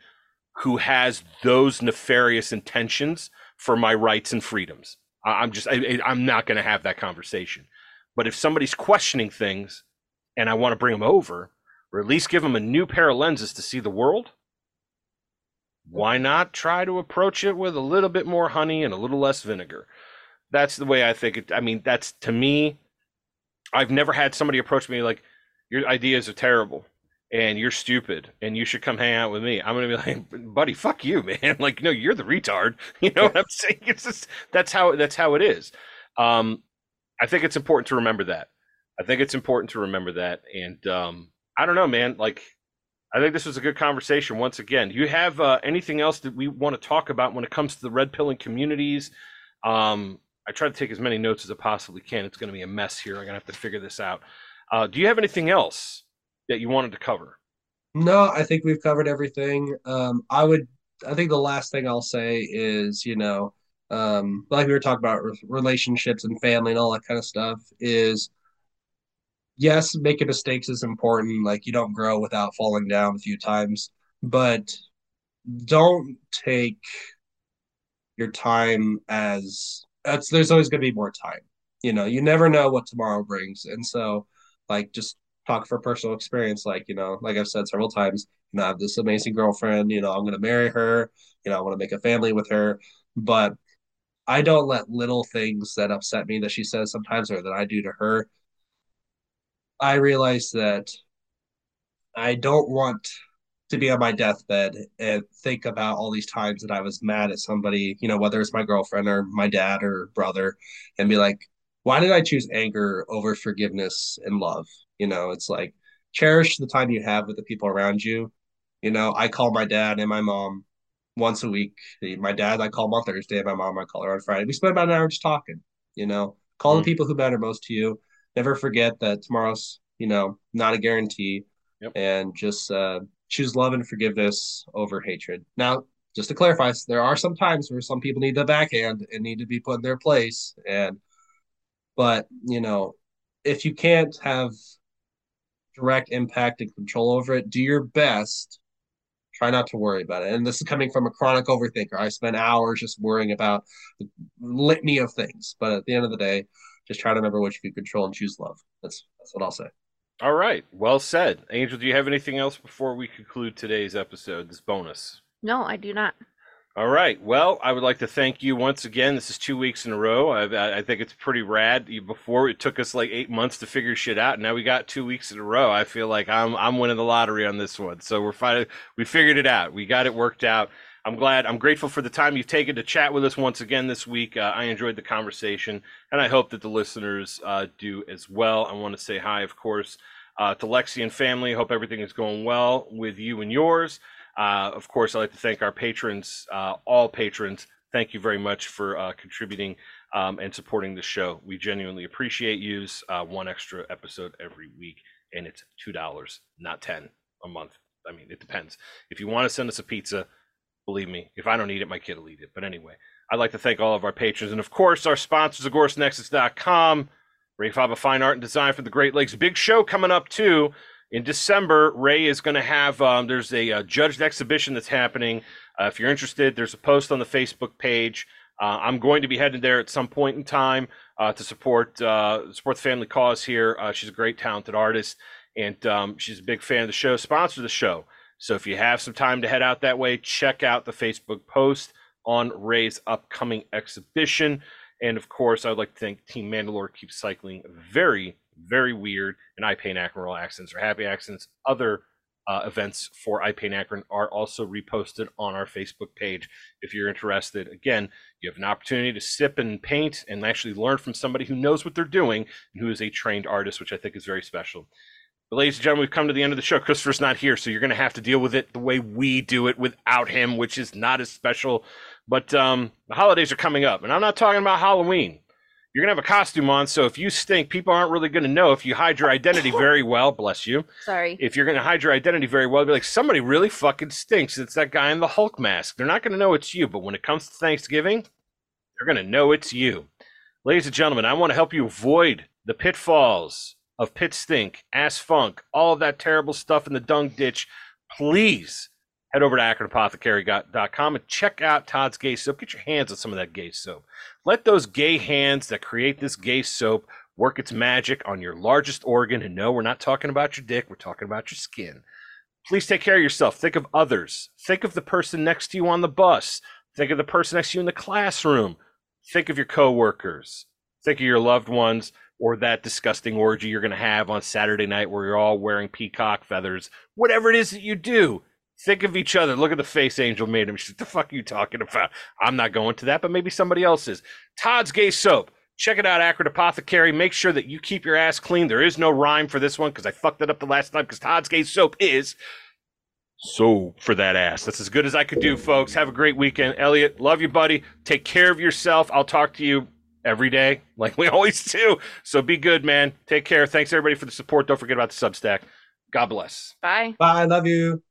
who has those nefarious intentions for my rights and freedoms. I'm just I, am not going to have that conversation. But if somebody's questioning things and I want to bring them over, or at least give them a new pair of lenses to see the world, why not try to approach it with a little bit more honey and a little less vinegar? That's the way I think it. I mean, that's to me. I've never had somebody approach me like, "Your ideas are terrible." And you're stupid and you should come hang out with me. I'm gonna be like, buddy, fuck you, man. Like, no, you're the retard. You know what I'm saying? It's just that's how that's how it is. Um, I think it's important to remember that. I think it's important to remember that. And um, I don't know, man. Like, I think this was a good conversation. Once again, do you have uh, anything else that we want to talk about when it comes to the red pilling communities? Um, I try to take as many notes as I possibly can. It's to be a mess here. I'm to have to figure this out. Uh, do you have anything else that you wanted to cover? No, I think we've covered everything. Um, I would, I think the last thing I'll say is, you know, um, like we were talking about relationships and family and all that kind of stuff is yes, making mistakes is important. Like you don't grow without falling down a few times, but don't take your time as that's there's always going to be more time. You know, you never know what tomorrow brings. And so like just talk for personal experience. Like, you know, like I've said several times, you know, I have this amazing girlfriend, you know, I'm going to marry her, you know, I want to make a family with her. But I don't let little things that upset me that she says sometimes or that I do to her. I realize that I don't want to be on my deathbed and think about all these times that I was mad at somebody, you know, whether it's my girlfriend or my dad or brother, and be like, why did I choose anger over forgiveness and love? You know, it's like cherish the time you have with the people around you. You know, I call my dad and my mom once a week. My dad, I call him on Thursday. My mom, I call her on Friday. We spend about an hour just talking. You know, call mm-hmm. the people who matter most to you. Never forget that tomorrow's, you know, not a guarantee. Yep. And just uh, choose love and forgiveness over hatred. Now, just to clarify, there are some times where some people need the backhand and need to be put in their place. And, but you know, if you can't have direct impact and control over it, do your best. Try not to worry about it. And this is coming from a chronic overthinker. I spend hours just worrying about the litany of things. But at the end of the day, just try to remember what you can control and choose love. That's that's what I'll say. All right. Well said. Angel, do you have anything else before we conclude today's episode, this bonus? No, I do not. All right. Well, I would like to thank you once again. This is two weeks in a row. I, I, think it's pretty rad. Before it took us like eight months to figure shit out. Now we got two weeks in a row. I feel like I'm I'm winning the lottery on this one. So we're finally We figured it out. We got it worked out. I'm glad. I'm grateful for the time you've taken to chat with us once again this week. Uh, I enjoyed the conversation, and I hope that the listeners uh, do as well. I want to say hi, of course, uh, to Lexi and family. Hope everything is going well with you and yours. Uh, of course, I'd like to thank our patrons, uh, all patrons. Thank you very much for uh, contributing um, and supporting the show. We genuinely appreciate yous. Uh, one extra episode every week, and it's two dollars, not ten a month. I mean, it depends. If you want to send us a pizza, believe me, if I don't eat it, my kid will eat it. But anyway, I'd like to thank all of our patrons, and of course, our sponsors, AgoristNexus.com, Rae Faba Fine Art and Design for the Great Lakes. Big show coming up too in December, Rae is going to have um, there's a, a, judged exhibition that's happening. Uh, if you're interested, there's a post on the Facebook page. Uh, I'm going to be heading there at some point in time uh, to support uh, support the family cause here. Uh, she's a great, talented artist, and um, she's a big fan of the show. Sponsor the show. So if you have some time to head out that way, check out the Facebook post on Rae's upcoming exhibition. And of course, I would like to thank Team Mandalore Keep Cycling very very weird, and I Paint Akron Royal Accents or Happy Accents. Other uh, events for I Paint Akron are also reposted on our Facebook page. If you're interested, again, you have an opportunity to sip and paint and actually learn from somebody who knows what they're doing and who is a trained artist, which I think is very special. But ladies and gentlemen, we've come to the end of the show. Christopher's not here, so you're going to have to deal with it the way we do it without him, which is not as special. But um, the holidays are coming up, and I'm not talking about Halloween you're gonna have a costume on, so if you stink, people aren't really gonna know if you hide your identity very well. Bless you. Sorry. If you're gonna hide your identity very well, be like somebody really fucking stinks. It's that guy in the Hulk mask. They're not gonna know it's you, but when it comes to Thanksgiving, they're gonna know it's you. Ladies and gentlemen, I want to help you avoid the pitfalls of pit stink, ass funk, all of that terrible stuff in the dung ditch. Please head over to AkronApothecary.com and check out Todd's Gay Soap. Get your hands on some of that gay soap. Let those gay hands that create this gay soap work its magic on your largest organ. And no, we're not talking about your dick, we're talking about your skin. Please take care of yourself. Think of others. Think of the person next to you on the bus. Think of the person next to you in the classroom. think of your coworkers, think of your loved ones, or that disgusting orgy you're going to have on Saturday night where you're all wearing peacock feathers. Whatever it is that you do, think of each other. Look at the face Angel made him. She's, what the fuck are you talking about? I'm not going to that, but maybe somebody else is. Todd's Gay Soap. Check it out, Akron Apothecary. Make sure that you keep your ass clean. There is no rhyme for this one because I fucked it up the last time because Todd's Gay Soap is so for that ass. That's as good as I could do, folks. Have a great weekend. Elliott, love you, buddy. Take care of yourself. I'll talk to you every day, like we always do. So be good, man. Take care. Thanks everybody for the support. Don't forget about the Substack. God bless. Bye. Bye. Love you.